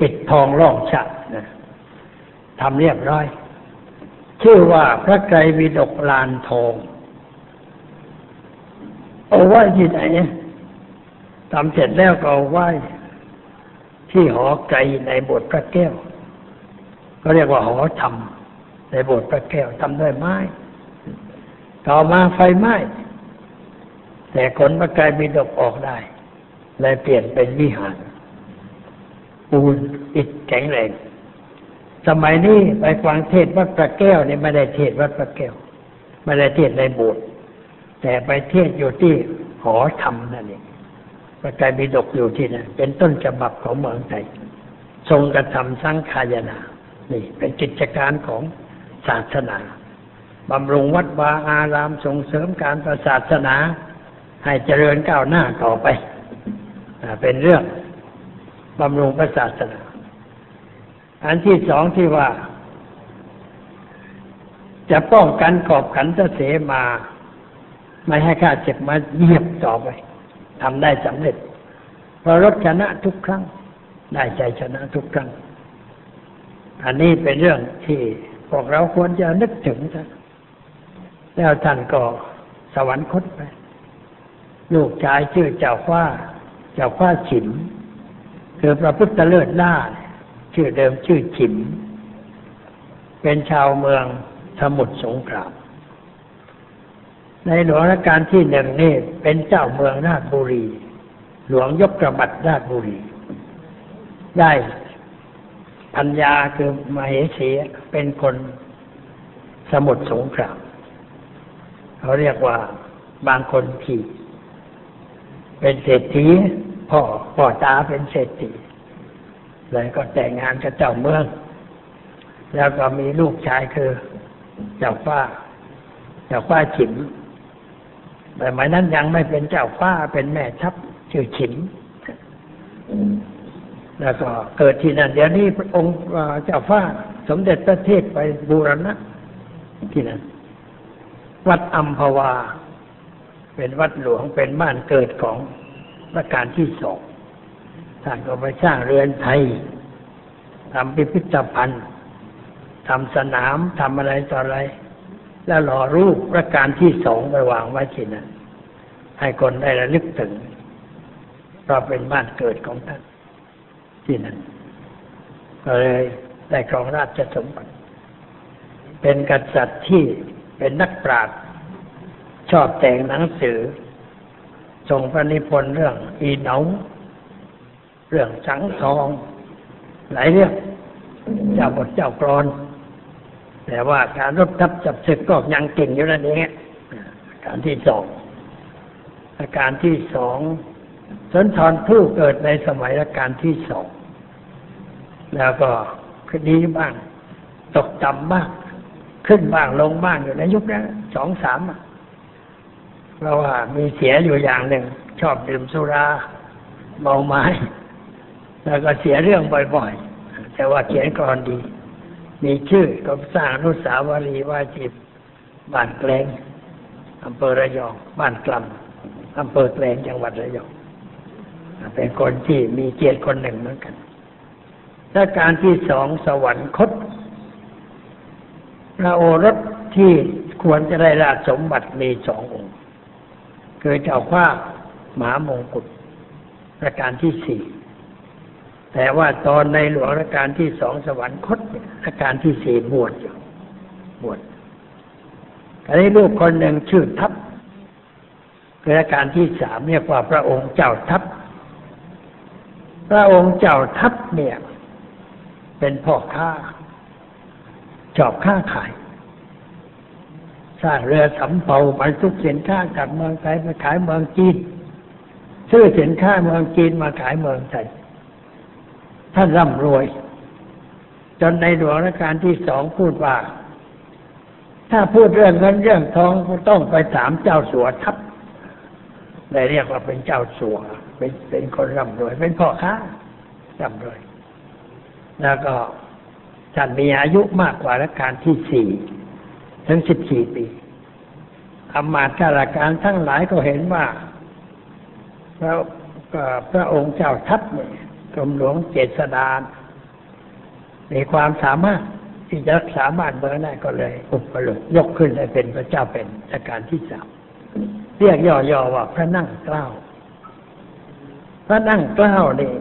ปิดทองร่องฉัดนะทำเรียบร้อย ชื่อว่าพระไกรวิดกลานทองเอาไว้ที่ไหนทำเสร็จแล้วก็เอาไว้ ที่หอไกรในโบสถ์พระแก้ว ก็เรียกว่าหอธรรมในโบสถ์พระแก้วทำด้วยไม้ ต่อมาไฟไหม้แต่คนพระไกรวิดกออกได้เลยเปลี่ยนเป็นวิหารปูนอิฐแข็งแรงสมัยนี้ไปฟังเทศวัดพระแก้วนี่ไม่ได้เทศวัดพระแก้วไม่ได้เทศในโบสถ์แต่ไปเทศอยู่ที่หอธรรมนั่นเอง พระไตรปิฎกอยู่ที่นั่นเป็นต้นฉบับของเมืองไทย ทรงกระทำสังขายนา นี่ เป็นกิจการของศาสนาบำรุงวัดวาอารามส่งเสริมการประศาสนา ให้เจริญก้าวหน้าต่อไป เป็นเรื่องบำรุงพระศาสนา อันที่สองที่ว่า จะป้องกันกอบขันตเสมา ไม่ให้ข้าเจ็บมาเยียบต่อไป ทำได้สำเร็จเพราะรถชนะทุกครั้ง ได้ใจชนะทุกครั้ง อันนี้เป็นเรื่องที่พวกเราควรจะนึกถึงท่านแล้วท่านก็สวรรคตไป ลูกชายชื่อเจ้าฟ้าเจ้าฟ้าฉิม คือพระพุทธเลิศล่าชื่อเดิมชื่อฉิม เป็นชาวเมืองสมุทรสงคราม ในหลวงรัชกาลที่หนึ่งนี่เป็นเจ้าเมืองราชบุรี หลวงยกกระบัดราชบุรี ได้พัญญาคือมาเหสีเป็นคนสมุทรสงครามเขาเรียกว่าบางคนขี่เป็นเศรษฐีพ่อพ่อตาเป็นเศรษฐีเลยก็แต่งงานกับเจ้าเมือง แล้วก็มีลูกชายคือ เจ้าฟ้า เจ้าฟ้าฉิม แต่หมายนั้นยังไม่เป็นเจ้าฟ้าเป็นแม่ทัพชื่อฉิมแล้วก็เกิดที่นั่นเดี๋ยวนี้องค์เจ้าฟ้า สมเด็จพระเทพไปบูรณะที่นั่นวัดอัมพวา เป็นวัดหลวงเป็นบ้านเกิดของประการที่สองท่านก็ไปสร้างเรือนไทยทำพิพิธภัณฑ์ทำสนามทำอะไรต่ออะไร แล้วหล่อรูปประการที่สองไปวางไว้ที่นั่นให้คนได้ระลึกถึงเพราะเป็นบ้านเกิดของท่านที่นั่นก็เลยได้ครองราชสมบัติเป็นกษัตริย์ที่เป็นนักปราชญ์ชอบแต่งหนังสือทรงพระนิพนธ์เรื่องอีเหนาเรื่องสังทอง หลายเรื่องเจ้าบทเจ้ากรอน แต่ว่าการรบทับจับศึกก็ยังเก่งอยู่นั่นเองการที่สองอาการที่สองสนทรผู้เกิดในสมัยรัชกาลที่สองแล้วก็คดีบ้าง ตกต่ำบ้าง ขึ้นบ้างลงบ้างอยู่ในยุคนั้นสองสามเพราะว่ามีเสียอยู่อย่างหนึ่ง ชอบดื่มสุราเมาไม้ แล้วก็เสียเรื่องบ่อยๆ แต่ว่าเขียนกรอนดี มีชื่อก็สร้างนุสาวรีย์ว่าจีบบ้านแกลงอำเภอระยอง บ้านกลำอำเภอแกลงจังหวัดระยอง เป็นคนที่มีเกียรติคนหนึ่งเหมือนกันและการที่สองสวรรคตพระโอรสที่ควรจะได้ราชสมบัติมีสององค์ คือเจ้าฟ้ามหามงกุฎรัชกาลที่สี่ แต่ว่าตอนในหลวงรัชกาลที่สองสวรรคตรัชกาลที่สี่บวชอยู่บวชอันนี้ลูกคนหนึ่งชื่อทัพคือรัชกาลที่สามเรียกว่าพระองค์เจ้าทัพ พระองค์เจ้าทัพเนี่ย เป็นพ่อค้าชอบค้าขายสร้างเรือสำเภาบรรทุกสินค้าจากเมืองไทยไปขายเมืองจีนซื้อสินค้าเมืองจีนมาขายเมืองไทย ท่านร่ำรวย จนในหลวงรัชกาลที่สองพูดว่า ถ้าพูดเรื่องเงินเรื่องทองต้องไปถามเจ้าสัวทัพได้เรียกว่าเป็นเจ้าสัวเป็นเป็นคนร่ำรวย เป็นพ่อค้าร่ำรวย แล้วก็ท่านมีอายุมากกว่ารัชกาลที่สี่ถึงสิบสี่ปีอำมาตย์ข้าราชการทั้งหลายก็เห็นว่าพระพระองค์เจ้าทัพเนี่ย กรมหลวงเจษดามีความสามารถที่จะรักษาบ้านเมืองได้ก็เลยอุปโลกยกขึ้นให้เป็นพระเจ้าเป็นรัชกาลที่สามเรียกย่อๆว่าพระนั่งเกล้า พระนั่งเกล้านี่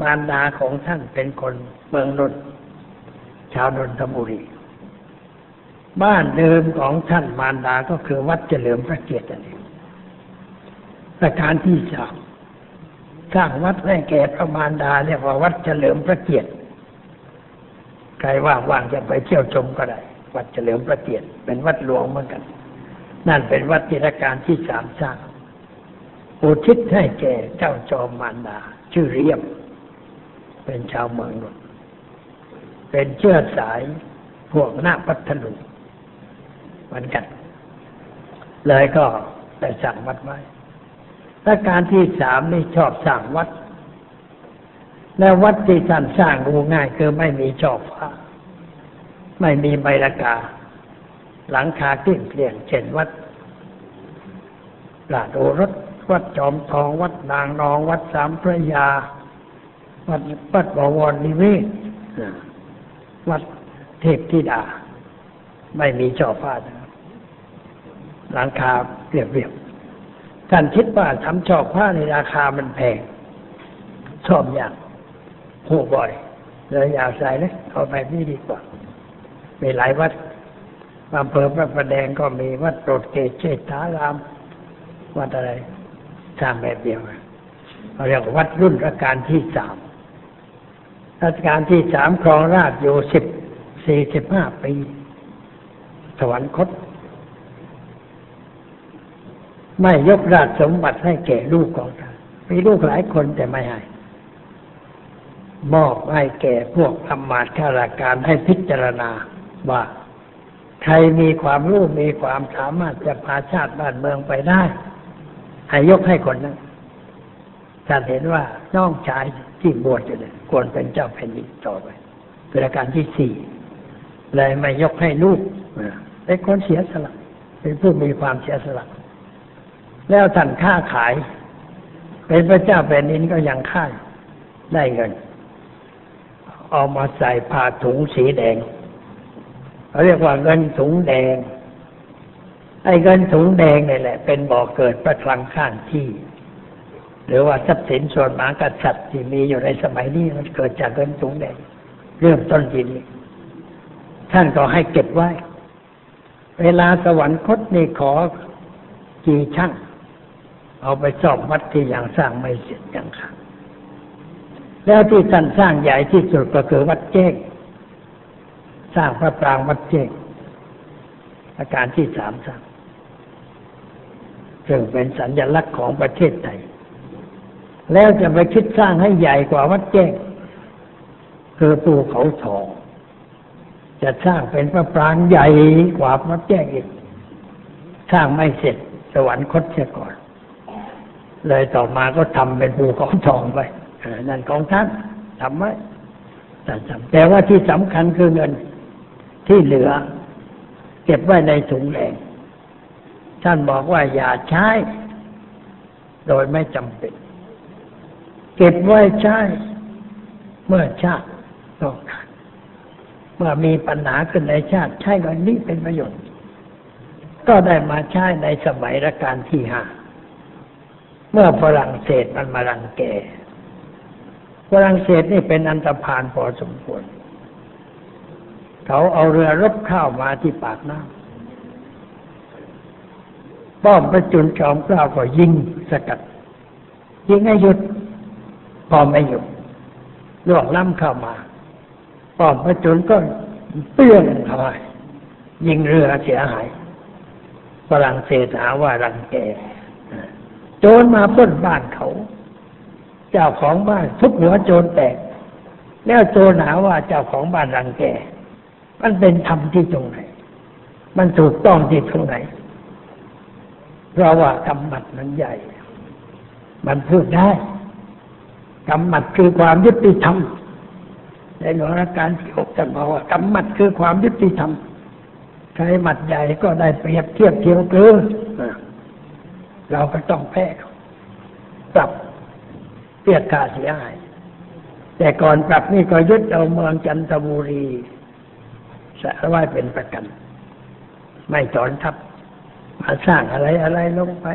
มารดาของท่านเป็นคนเมืองนนท์ชาวนนทบุรี บ้านเดิมของท่านมารดาก็คือวัดเฉลิมพระเกียรตินี่ประการที่สาม สร้างวัดให้แก่พระมารดาเรียกว่าวัดเฉลิมพระเกียรติใครว่างๆจะไปเที่ยวชมก็ได้ วัดเฉลิมพระเกียรติเป็นวัดหลวงเหมือนกัน นั่นเป็นวัดที่รัชการที่สามสร้างอุทิศให้แก่เจ้าจอมมารดา ชื่อเรียบ เป็นชาวเมืองนนท์เป็นเชื้อสายพวกหน้าพัทลุงเหมือนกัน เลยก็ได้สั่งวัดไว้ และการที่สามนี่ชอบสร้างวัด แล้ววัดที่ท่านสร้างดูง่ายคือไม่มีชอบฟ้า ไม่มีใบละกา หลังคาเกลี้ยงเกลี่ยงเช่นวัดลาดโอรสวัดจอมทอง วัดนางนอง วัดสามพระยา วัดปัดบวรนิเวศวัดเทพธิดา ไม่มีชอบฟ้าหลังคาเรียบๆ ท่านคิดว่าทำชอบผ้าในราคามันแพง ชอบอย่างหูบ่อยเลยอยากใส่เลยเอาไปนี่ดีกว่า มีหลายวัดอำเภอพระประแดงก็มีวัดโปรดเกศเชษฐาราม วัดอะไรสร้างแบบเดียวเขาเรียกวัดรุ่นรัชกาลที่สามรัชกาลที่สามครองราชอยู่สิบสี่สิบห้าปี สวรรคต ไม่ยกราชสมบัติให้แก่ลูกของท่านมีลูกหลายคนแต่ไม่ให้ มอบให้แก่พวกอำมาตย์ข้าราชการให้พิจารณาว่าใครมีความรู้มีความสามารถจะพาชาติบ้านเมืองไปได้ ให้ยกให้คนนั้นท่านเห็นว่าน้องชายที่บวชอยู่เนี่ยควรเป็นเจ้าแผ่นดินต่อไปเป็นการที่สี่เลยไม่ยกให้ลูกเป็นคนเสียสละ เป็นผู้มีความเสียสละ แล้วท่านค้าขาย เป็นพระเจ้าแผ่นดินก็ยังค่ายได้เงิน เอามาใส่ผ้าถุงสีแดงเขาเรียกว่าเงินถุงแดง ไอ้เงินถุงแดงนี่แหละ เป็นบ่อเกิดประคลังข้างที่ หรือว่าทรัพย์สินส่วนมากษัตริย์ที่มีอยู่ในสมัยนี้มันเกิดจากเงินถุงแดง เริ่มต้นทีนี้ท่านก็ให้เก็บไว้ เวลาสวรรคตนี่ขอกี่ช่าง เอาไปสอบวัดที่ยังสร้างไม่เสร็จยังค่ะแล้วที่ท่านสร้างใหญ่ที่สุดก็คือวัดเจ้งสร้างพระปรางวัดเจ้งอาการที่สามสร้างซึ่งเป็นสัญลักษณ์ของประเทศไทย แล้วจะไปคิดสร้างให้ใหญ่กว่าวัดเจ้งคือภูเขาทอง จะสร้างเป็นพระปรางใหญ่กว่าพระแจ้งอีก สร้างไม่เสร็จสวรรคตเสียก่อน เลยต่อมาก็ทำเป็นภูเขาทองไปนั่นของท่านทำไว้แต่ว่าที่สำคัญคือเงินที่เหลือ เก็บไว้ในถุงแดงท่านบอกว่าอย่าใช้ โดยไม่จำเป็น เก็บไว้ใช้ เมื่อชาติต้องการเมื่อมีปัญหาขึ้นในชาติ ใช้เงินนี้เป็นประโยชน์ ก็ได้มาใช้ในสมัยรัชกาลที่ห้า เมื่อฝรั่งเศสมันมารังแกฝรั่งเศสนี่เป็นอันตรพานพอสมควร เขาเอาเรือรบข้าวมาที่ปากน้ำป้อมประจุนจอมกล้าวก็ยิงสกัด ยิงให้หยุดพอไม่หยุดล่วงล้ำเข้ามา ป้อมพระจุลก็เปี้ยงเข้าไปยิงเรือเสียหายฝรั่งเศสหาว่ารังแก โจรมาปล้นบ้านเขา เจ้าของบ้านทุบหัวโจรแตก แล้วโจรหาว่าเจ้าของบ้านรังแก มันเป็นธรรมที่ตรงไหน มันถูกต้องที่ตรงไหน เพราะว่ากำมัดมันใหญ่ มันพูดได้กำมัดคือความยุติธรรมในหลวงรัชกาลที่หกจะบอกว่ากำมัดคือความยุติธรรมใครหมัดใหญ่ก็ได้เปรียบเทียบเทียมเกลือ เราก็ต้องแพ้ปรับเรียกค่าเสียหาย แต่ก่อนปรับนี่ก็ยึดเอาเมืองจันทบุรีสะไว้เป็นประกัน ไม่ถอนทับ มาสร้างอะไรอะไรลงไป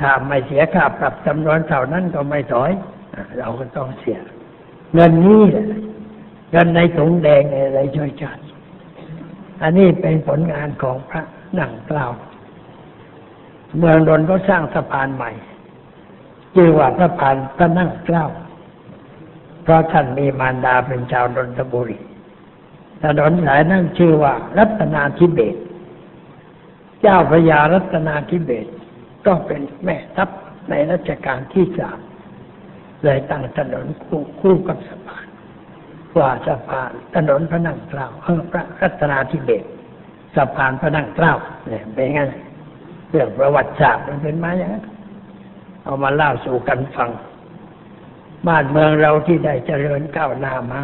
ถ้าไม่เสียค่าปรับจำนวนเท่านั้นก็ไม่ถอย เราก็ต้องเสีย เงินนี้เงินในถุงแดงอะไรช่วยชาติอันนี้เป็นผลงานของพระนั่งกล้าว เมืองนนท์ก็สร้างสะพานใหม่ชื่อว่าสะพานพระนั่งเกล้า เพราะท่านมีมารดาเป็นชาวนนทบุรีถนนสายนั้นชื่อว่า รัตนาธิเบศเจ้าพระยารัตนาธิเบศก็เป็นแม่ทัพในรัชกาลที่สามเลยตั้งถนนคู่คู่กับสะพานว่าสะพานถนนพระนั่งเกล้าเออพระรัตนาธิเบศสะพานพระนั่งเกล้าเนี่ยเป็นไง เรื่องประวัติศาสตร์มันเป็นมาอย่างนั้นเอามาเล่าสู่กันฟัง บ้านเมืองเราที่ได้เจริญก้าวหน้ามา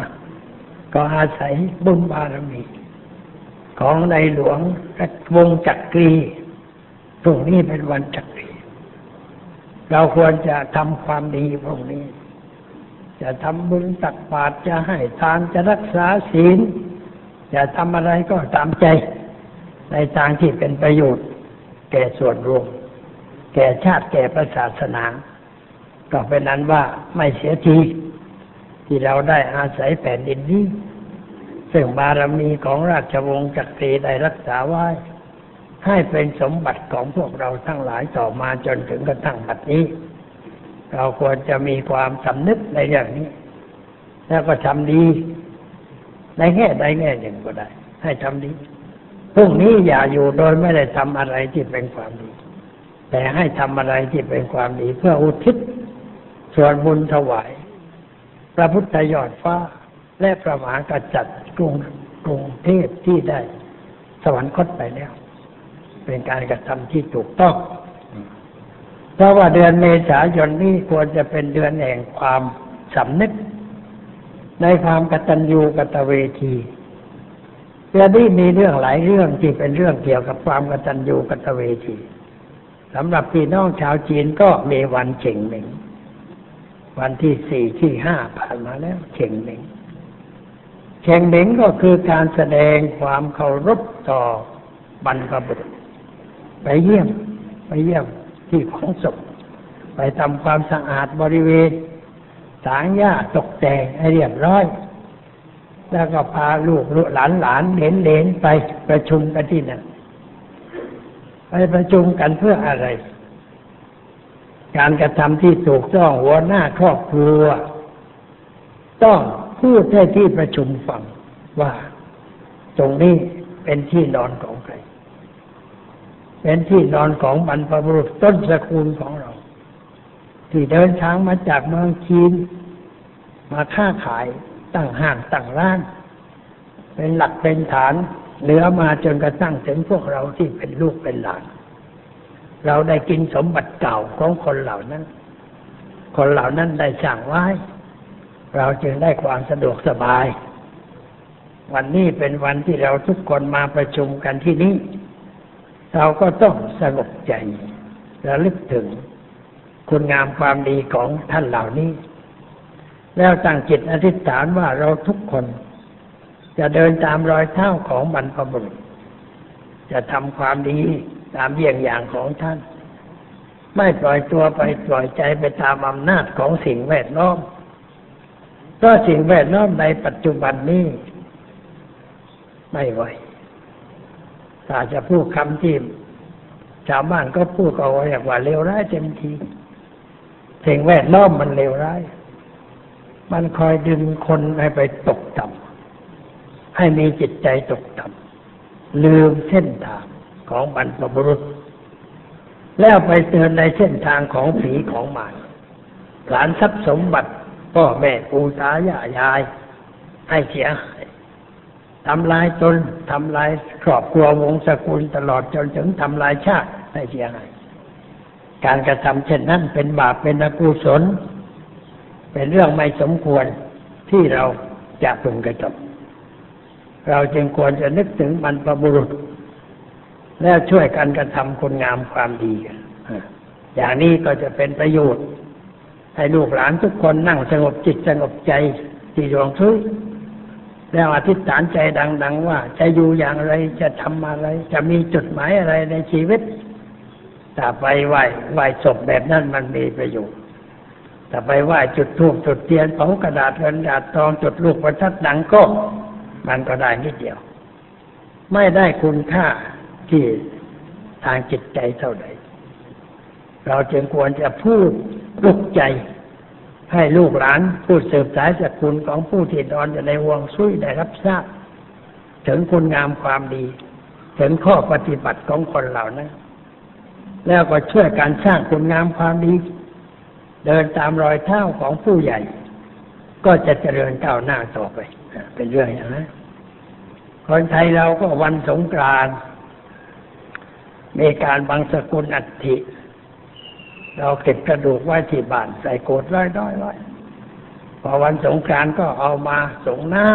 ก็อาศัยบุญบารมี ของในหลวงวงจักรีพรุ่งนี้เป็นวันจักรี เราควรจะทำความดีพรุ่งนี้ จะทำบุญตักบาตรจะให้ทานจะรักษาศีล จะทำอะไรก็ตามใจ ในทางที่เป็นประโยชน์ แก่ส่วนรวม แก่ชาติแก่ประศาสนา ก็เป็นนั้นว่าไม่เสียทีที่เราได้อาศัยแผ่นดินนี้ ซึ่งบารมีของราชวงศ์จักรีได้รักษาไว้ ให้เป็นสมบัติของพวกเราทั้งหลายต่อมาจนถึงกระทั่งบัดนี้ เราควรจะมีความสำนึกในอย่างนี้ แล้วก็ทำดีในแง่ใดแง่หนึ่งก็ได้ ให้ทำดี พรุ่งนี้อย่าอยู่โดยไม่ได้ทำอะไรที่เป็นความดี แต่ให้ทำอะไรที่เป็นความดี เพื่ออุทิศส่วนบุญถวาย พระพุทธยอดฟ้า และพระมหากษัตริย์กรุงกรุงเทพที่ได้ สวรรคตไปแล้ว เป็นการกระทำที่ถูกต้อง เพราะว่าเดือนเมษายนนี้ควรจะเป็นเดือนแห่งความสำนึก ในความกตัญญูกตเวที เดือนนี้มีเรื่องหลายเรื่องที่เป็นเรื่องเกี่ยวกับความกตัญญูกตเวทีสำหรับพี่น้องชาวจีนก็มีวันเฉ่งหนึ่งวันที่สี่ที่ห้าผ่านมาแล้วเฉ่งหนึ่งเฉ่งหนึ่งก็คือการแสดงความเคารพต่อบรรพบุรุษไปเยี่ยมไปเยี่ยมที่ของศพไปทำความสะอาดบริเวณสางหญ้าตกแต่งให้เรียบร้อย แล้วก็พาลูกหลานหลานเหลนเหลนไปประชุมกันที่นั่นไปประชุมกันเพื่ออะไร การกระทำที่ถูกต้องหัวหน้าครอบครัว ต้องพูดให้ที่ประชุมฟังว่า ตรงนี้เป็นที่นอนของใคร เป็นที่นอนของบรรพบุรุษต้นสกุลของเรา ที่เดินทางมาจากเมืองจีนมาค้าขาย ตั้งห้างตั้งร้านเป็นหลักเป็นฐานเหลือมาจนกระทั่งถึงพวกเราที่เป็นลูกเป็นหลาน เราได้กินสมบัติเก่าของคนเหล่านั้น คนเหล่านั้นได้สร้างไว้ เราจึงได้ความสะดวกสบาย วันนี้เป็นวันที่เราทุกคนมาประชุมกันที่นี่เราก็ต้องสงบใจระลึกถึง คุณงามความดีของท่านเหล่านี้ แล้วตั้งจิตอธิษฐานว่าเราทุกคน จะเดินตามรอยเท้าของบรรพบุรุษ จะทำความดีตามเยี่ยงอย่างของท่าน ไม่ปล่อยตัวไปปล่อยใจไปตามอำนาจของสิ่งแวดล้อมเพราะสิ่งแวดล้อมในปัจจุบันนี้ ไม่ไหวถ้าจะพูดคำที่ชาวบ้านก็พูดเอาไว้ว่าเลวร้ายเต็มทีสิ่งแวดล้อมมันเลวร้าย มันคอยดึงคนให้ไปตกต่ำให้มีจิตใจตกต่ำลืมเส้นทางของบรรพบุรุษ แล้วไปเตือนในเส้นทางของผีของมารหลานทรัพย์สมบัติพ่อแม่ปู่ตายายยาย ให้เสียหายทำลายตนทำลายครอบครัววงศกุลตลอดจนถึงทำลายชาติให้เสียหายการกระทำเช่นนั้นเป็นบาปเป็นอกุศล เป็นเรื่องไม่สมควรที่เราจะพึงกระทำเราจึงควรจะนึกถึงบรรพบุรุษ แล้วช่วยกันกระทำคุณงามความดีกันอย่างนี้ก็จะเป็นประโยชน์ ให้ลูกหลานทุกคนนั่งสงบจิตสงบใจที่ดวงทุกแล้วอธิษฐานใจดัง ๆ ว่าจะอยู่อย่างไรจะทำอะไร จะมีจุดหมายอะไรในชีวิตถ้าไปไหวไหวศพแบบนั้นมันมีประโยชน์ ถ้าไปไหว้จุดทูบจุดเทียนเผากระดาษเงินกระดาษทองจุดลูกประทัดดังก็ มันก็ได้นิดเดียว ไม่ได้คุณค่าที่ทางจิตใจเท่าใดเราจึงควรจะพูดปลุกใจ ให้ลูกหลานพูดสืบสายสกุลของผู้ที่นอนอยู่ในวงซุยได้รับทราบ ถึงคุณงามความดี ถึงข้อปฏิบัติของคนเหล่านั้นแล้วก็ช่วยการสร้างคุณงามความดี เดินตามรอยเท้าของผู้ใหญ่ ก็จะเจริญก้าวหน้าต่อไป เป็นเรื่องอย่างนั้นคนไทยเราก็วันสงกรานต์มีการบังสกุลอัฐิ เราเก็บกระดูกไว้ที่บ้านใส่โกดร้อยร้อยร้อยพอวันสงกรานต์ก็เอามาสงน้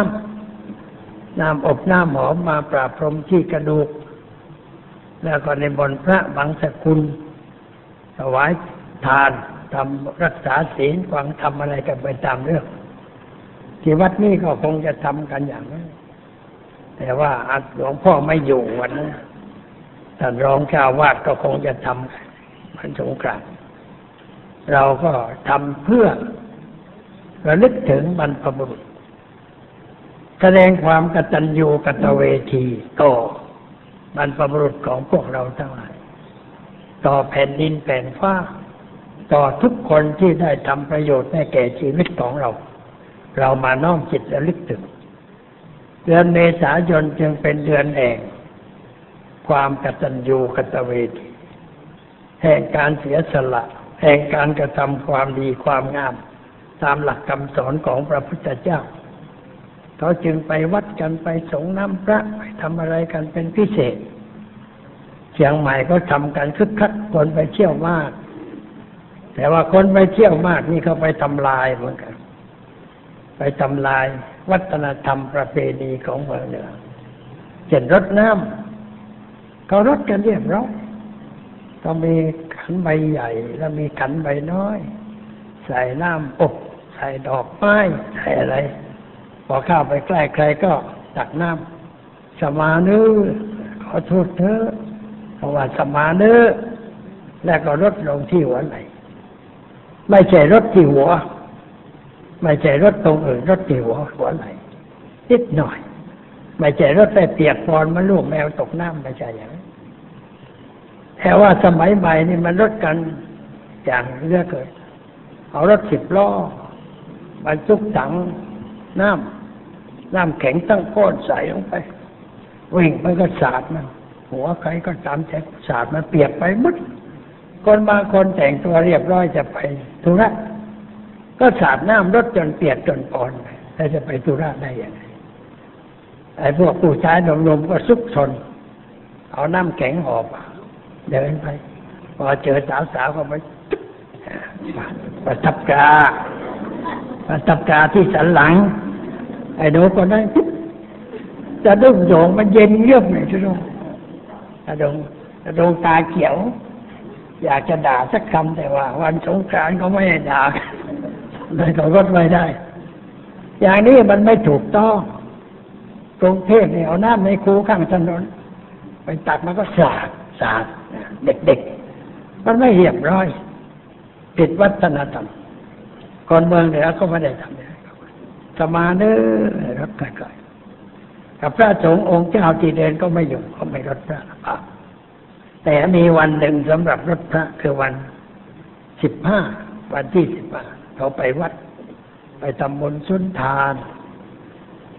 ำน้ำอบน้ำหอมมาปราบพรมที่กระดูก แล้วก็ในบนพระบางสกุลถวายทาน ทำรักษาศีลฟังทำอะไรกันไปตามเรื่อง ที่วัดนี้ก็คงจะทำกันอย่างนั้นแต่ว่าหลวงพ่อไม่อยู่วันนั้นท่านรองเจ้าวาดก็คงจะทำมันสงกรานเราก็ทำเพื่อระลึกถึงบรรพบุรุษ แสดงความกตัญญูกตเวทีต่อบรรพบุรุษของพวกเราทั้งหลายต่อแผ่นดินแผ่นฟ้า ต่อทุกคนที่ได้ทำประโยชน์ให้แก่ชีวิตของเรา เรามาน้อมจิตระลึกถึง เดือนเมษายนจึงเป็นเดือนแห่งความกตัญญูกตเวทีแห่งการเสียสละ แห่งการกระทำความดีความงาม ตามหลักคำสอนของพระพุทธเจ้าเขาจึงไปวัดกันไปสงน้ำพระไปทำอะไรกันเป็นพิเศษเชียงใหม่ก็ทำกันคึกคักคนไปเที่ยวมาก แต่ว่าคนไปเที่ยวมากนี่เขาไปทำลายเหมือนกัน ไปทำลายวัฒนธรรมประเพณีของเมืองเหนือเช่นรถน้ำเขารถกันเรียบร้อยต้องมีขันใบใหญ่ แล้วมีขันใบน้อย ใส่น้ำอบใส่ดอกไม้ใส่อะไร พอเข้าไปใกล้ใครก็ตักน้ำสมาเนื้อขอโทษเธอเพราะว่าสมาเนื้อแล้วก็ลดลงที่หัวไหล ไม่ใช่รถที่หัว ไม่ใช่รถตรงอื่นรถที่หัวหัวไหลนิดหน่อย ไม่ใช่รถแต่เปียกปอนมันลูกแมวตกน้ำไม่ใช่อย่างนั้นแต่ว่าสมัยใหม่นี่มันรถกันอย่างเลือกเกิดเอารถสิบล้อบรรทุกถังน้ำน้ำแข็งตั้งก้อนใส่ลงไปวิ่งมันก็สาดมันหัวใครก็ตามใจสาดมันเปียกไปมด คนบางคนแต่งตัวเรียบร้อยจะไปธุระ ก็สาดน้ำรถจนเปียกจนปอนแล้วจะไปธุระได้ยังไงไอ้พวกผู้ชายหนุ่มๆก็ซุกซนเอาน้ำแข็งหอบเดินไป พอเจอสาวๆก็ไปประทับกาประทับกาที่สันหลัง ไอ้หนูคนนั้นจะดุ้งโยงมันเย็นเยือกเลยทุกท่านดงจะดงตาเขียว อยากจะด่าสักคำแต่ว่า วันสงกรานต์เขาไม่ให้ด่าเลยเขาก็ไม่ได้ อย่างนี้มันไม่ถูกต้องกรุงเทพเนี่ยเอาน้ำในคูข้างถนน ไปตักมันก็สาดสาดเด็กๆ มันไม่เรียบร้อย ผิดวัฒนธรรมคนเมืองเหนือก็ไม่ได้ทำสมาเนื้อรถไกลๆกับพระสงฆ์องค์เจ้าที่เดินก็ไม่อยู่ก็ไม่รถพระ แต่มีวันหนึ่งสำหรับรถพระคือวันสิบห้าวันที่สิบห้าเขาไปวัด ไปทำบุญสุนทาน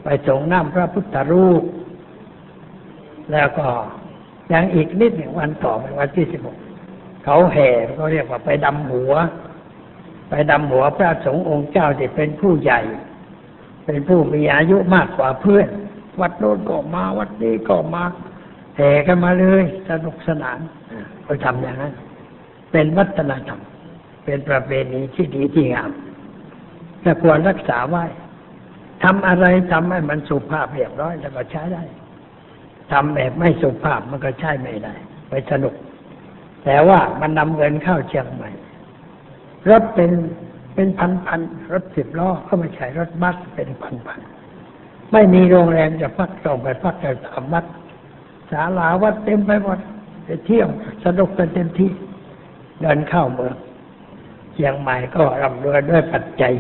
ไปส่งน้ำพระพุทธรูป แล้วก็ยังอีกนิดหนึ่งวันต่อไปวันที่สิบหกเขาแห่เขาเรียกว่าไปดำหัว ไปดำหัวพระสงฆ์องค์เจ้าที่เป็นผู้ใหญ่ เป็นผู้มีอายุมากกว่าเพื่อน วัดโน้นก็มาวัดนี้ก็มา แห่กันมาเลยสนุกสนานเขาทำอย่างนั้น เป็นวัฒนธรรม เป็นประเพณีที่ดีที่งามแต่ควรรักษาไว้ทำอะไรทำให้มันสุภาพเรียบร้อยแล้วก็ใช้ได้ทำแบบไม่สุภาพมันก็ใช้ไม่ได้ไปสนุก แต่ว่ามันนำเงินเข้าเชียงใหม่รถเป็นเป็นพันพันรถสิบล้อก็ไม่ใช่รถบัสเป็นพันพันไม่มีโรงแรมจะพักส่งไปพักแต่สามวัด ศาลาวัดเต็มไปหมดไปเที่ยวสนุกกันเต็มที่ เดินเข้าเมืองเชียงใหม่ก็ร่ำรวยด้วยปัจจัย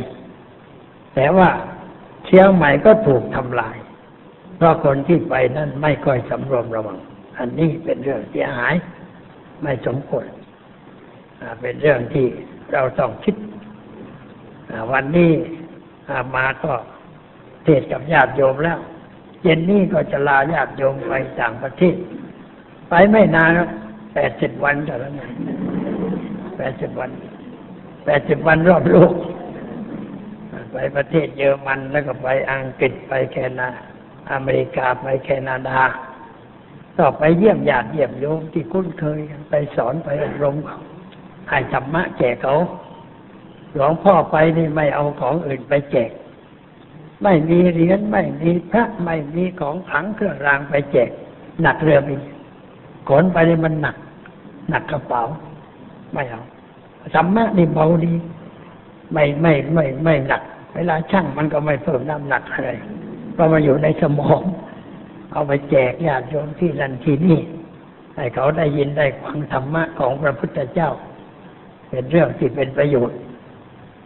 แต่ว่าเชียงใหม่ก็ถูกทำลาย เพราะคนที่ไปนั่นไม่ค่อยสำรวมระวัง อันนี้เป็นเรื่องเสียหาย ไม่สมควรเป็นเรื่องที่เราต้องคิด วันนี้มาก็เทศกับญาติโยมแล้ว เย็นนี้ก็จะลาญาติโยมไปต่างประเทศ ไปไม่นานแปดสิบวันเท่านั้นแปดสิบวันแปดสิบวันรอบโลก ไปประเทศเยอรมันแล้วก็ไปอังกฤษไปแคนาอเมริกาไปแคนาดาต่อไปเยี่ยมญาติเยี่ยมโยมที่คุ้นเคยไปสอนไปอบรมเขาให้ธรรมะแจกเขาหลวงพ่อไปนี่ไม่เอาของอื่นไปแจก ไม่มีเหรียญไม่มีพระไม่มีของขังเครื่องรางไปแจก หนักเรือบินขนไปนี่มันหนัก หนักกระเป๋า ไม่เอาธรรมะนี่เบาดี ไม่ไม่ไม่ไม่หนัก เวลาช่างมันก็ไม่เพิ่มน้ำหนักอะไรเพราะมันอยู่ในสมอง เอาไปแจกญาติโยมที่นั่นที่นี่ให้เขาได้ยินได้ฟังธรรมะของพระพุทธเจ้า เป็นเรื่องที่เป็นประโยชน์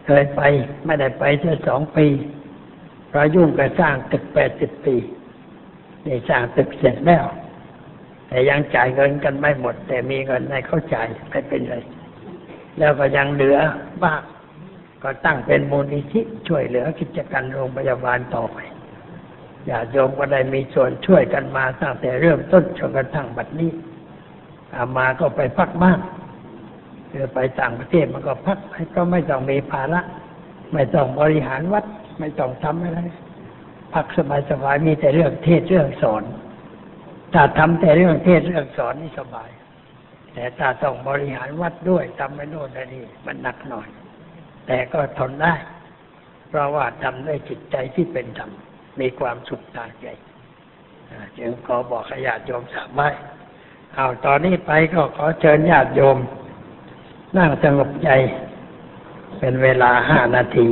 เคยไปไม่ได้ไปแค่สองปีายุ่งกับสร้างตึกแปดสิบปีนี่สร้างตึกเสร็จแล้ว แต่ยังจ่ายเงินกันไม่หมด แต่มีเงินให้เขาจ่ายไม่เป็นไร แล้วก็ยังเหลือบ้างก็ตั้งเป็นมูลนิธิช่วยเหลือกิจการโรงพยาบาลต่อไปญาติโยมก็ได้มีส่วนช่วยกันมาตั้งแต่เริ่มต้นจนกระทั่งบัดนี้อามาก็ไปพักบ้างเรือไปต่างประเทศมันก็พักให้ก็ไม่ต้องมีภาระ ไม่ต้องบริหารวัด ไม่ต้องทำอะไร พักสบายๆมีแต่เรื่องเทศเรื่องสอน ถ้าทำแต่เรื่องเทศเรื่องสอนนี่สบาย แต่ถ้าต้องบริหารวัดด้วยทำไม่โน่นนี่มันหนักหน่อย แต่ก็ทนได้ เพราะว่าทำด้วยจิตใจที่เป็นธรรมมีความสุขทางใจจึงขอบอกให้ญาติโยมสามารถเอาตอนนี้ไปก็ขอเชิญญาติโยม นั่งสงบใจ เป็นเวลาห้านาที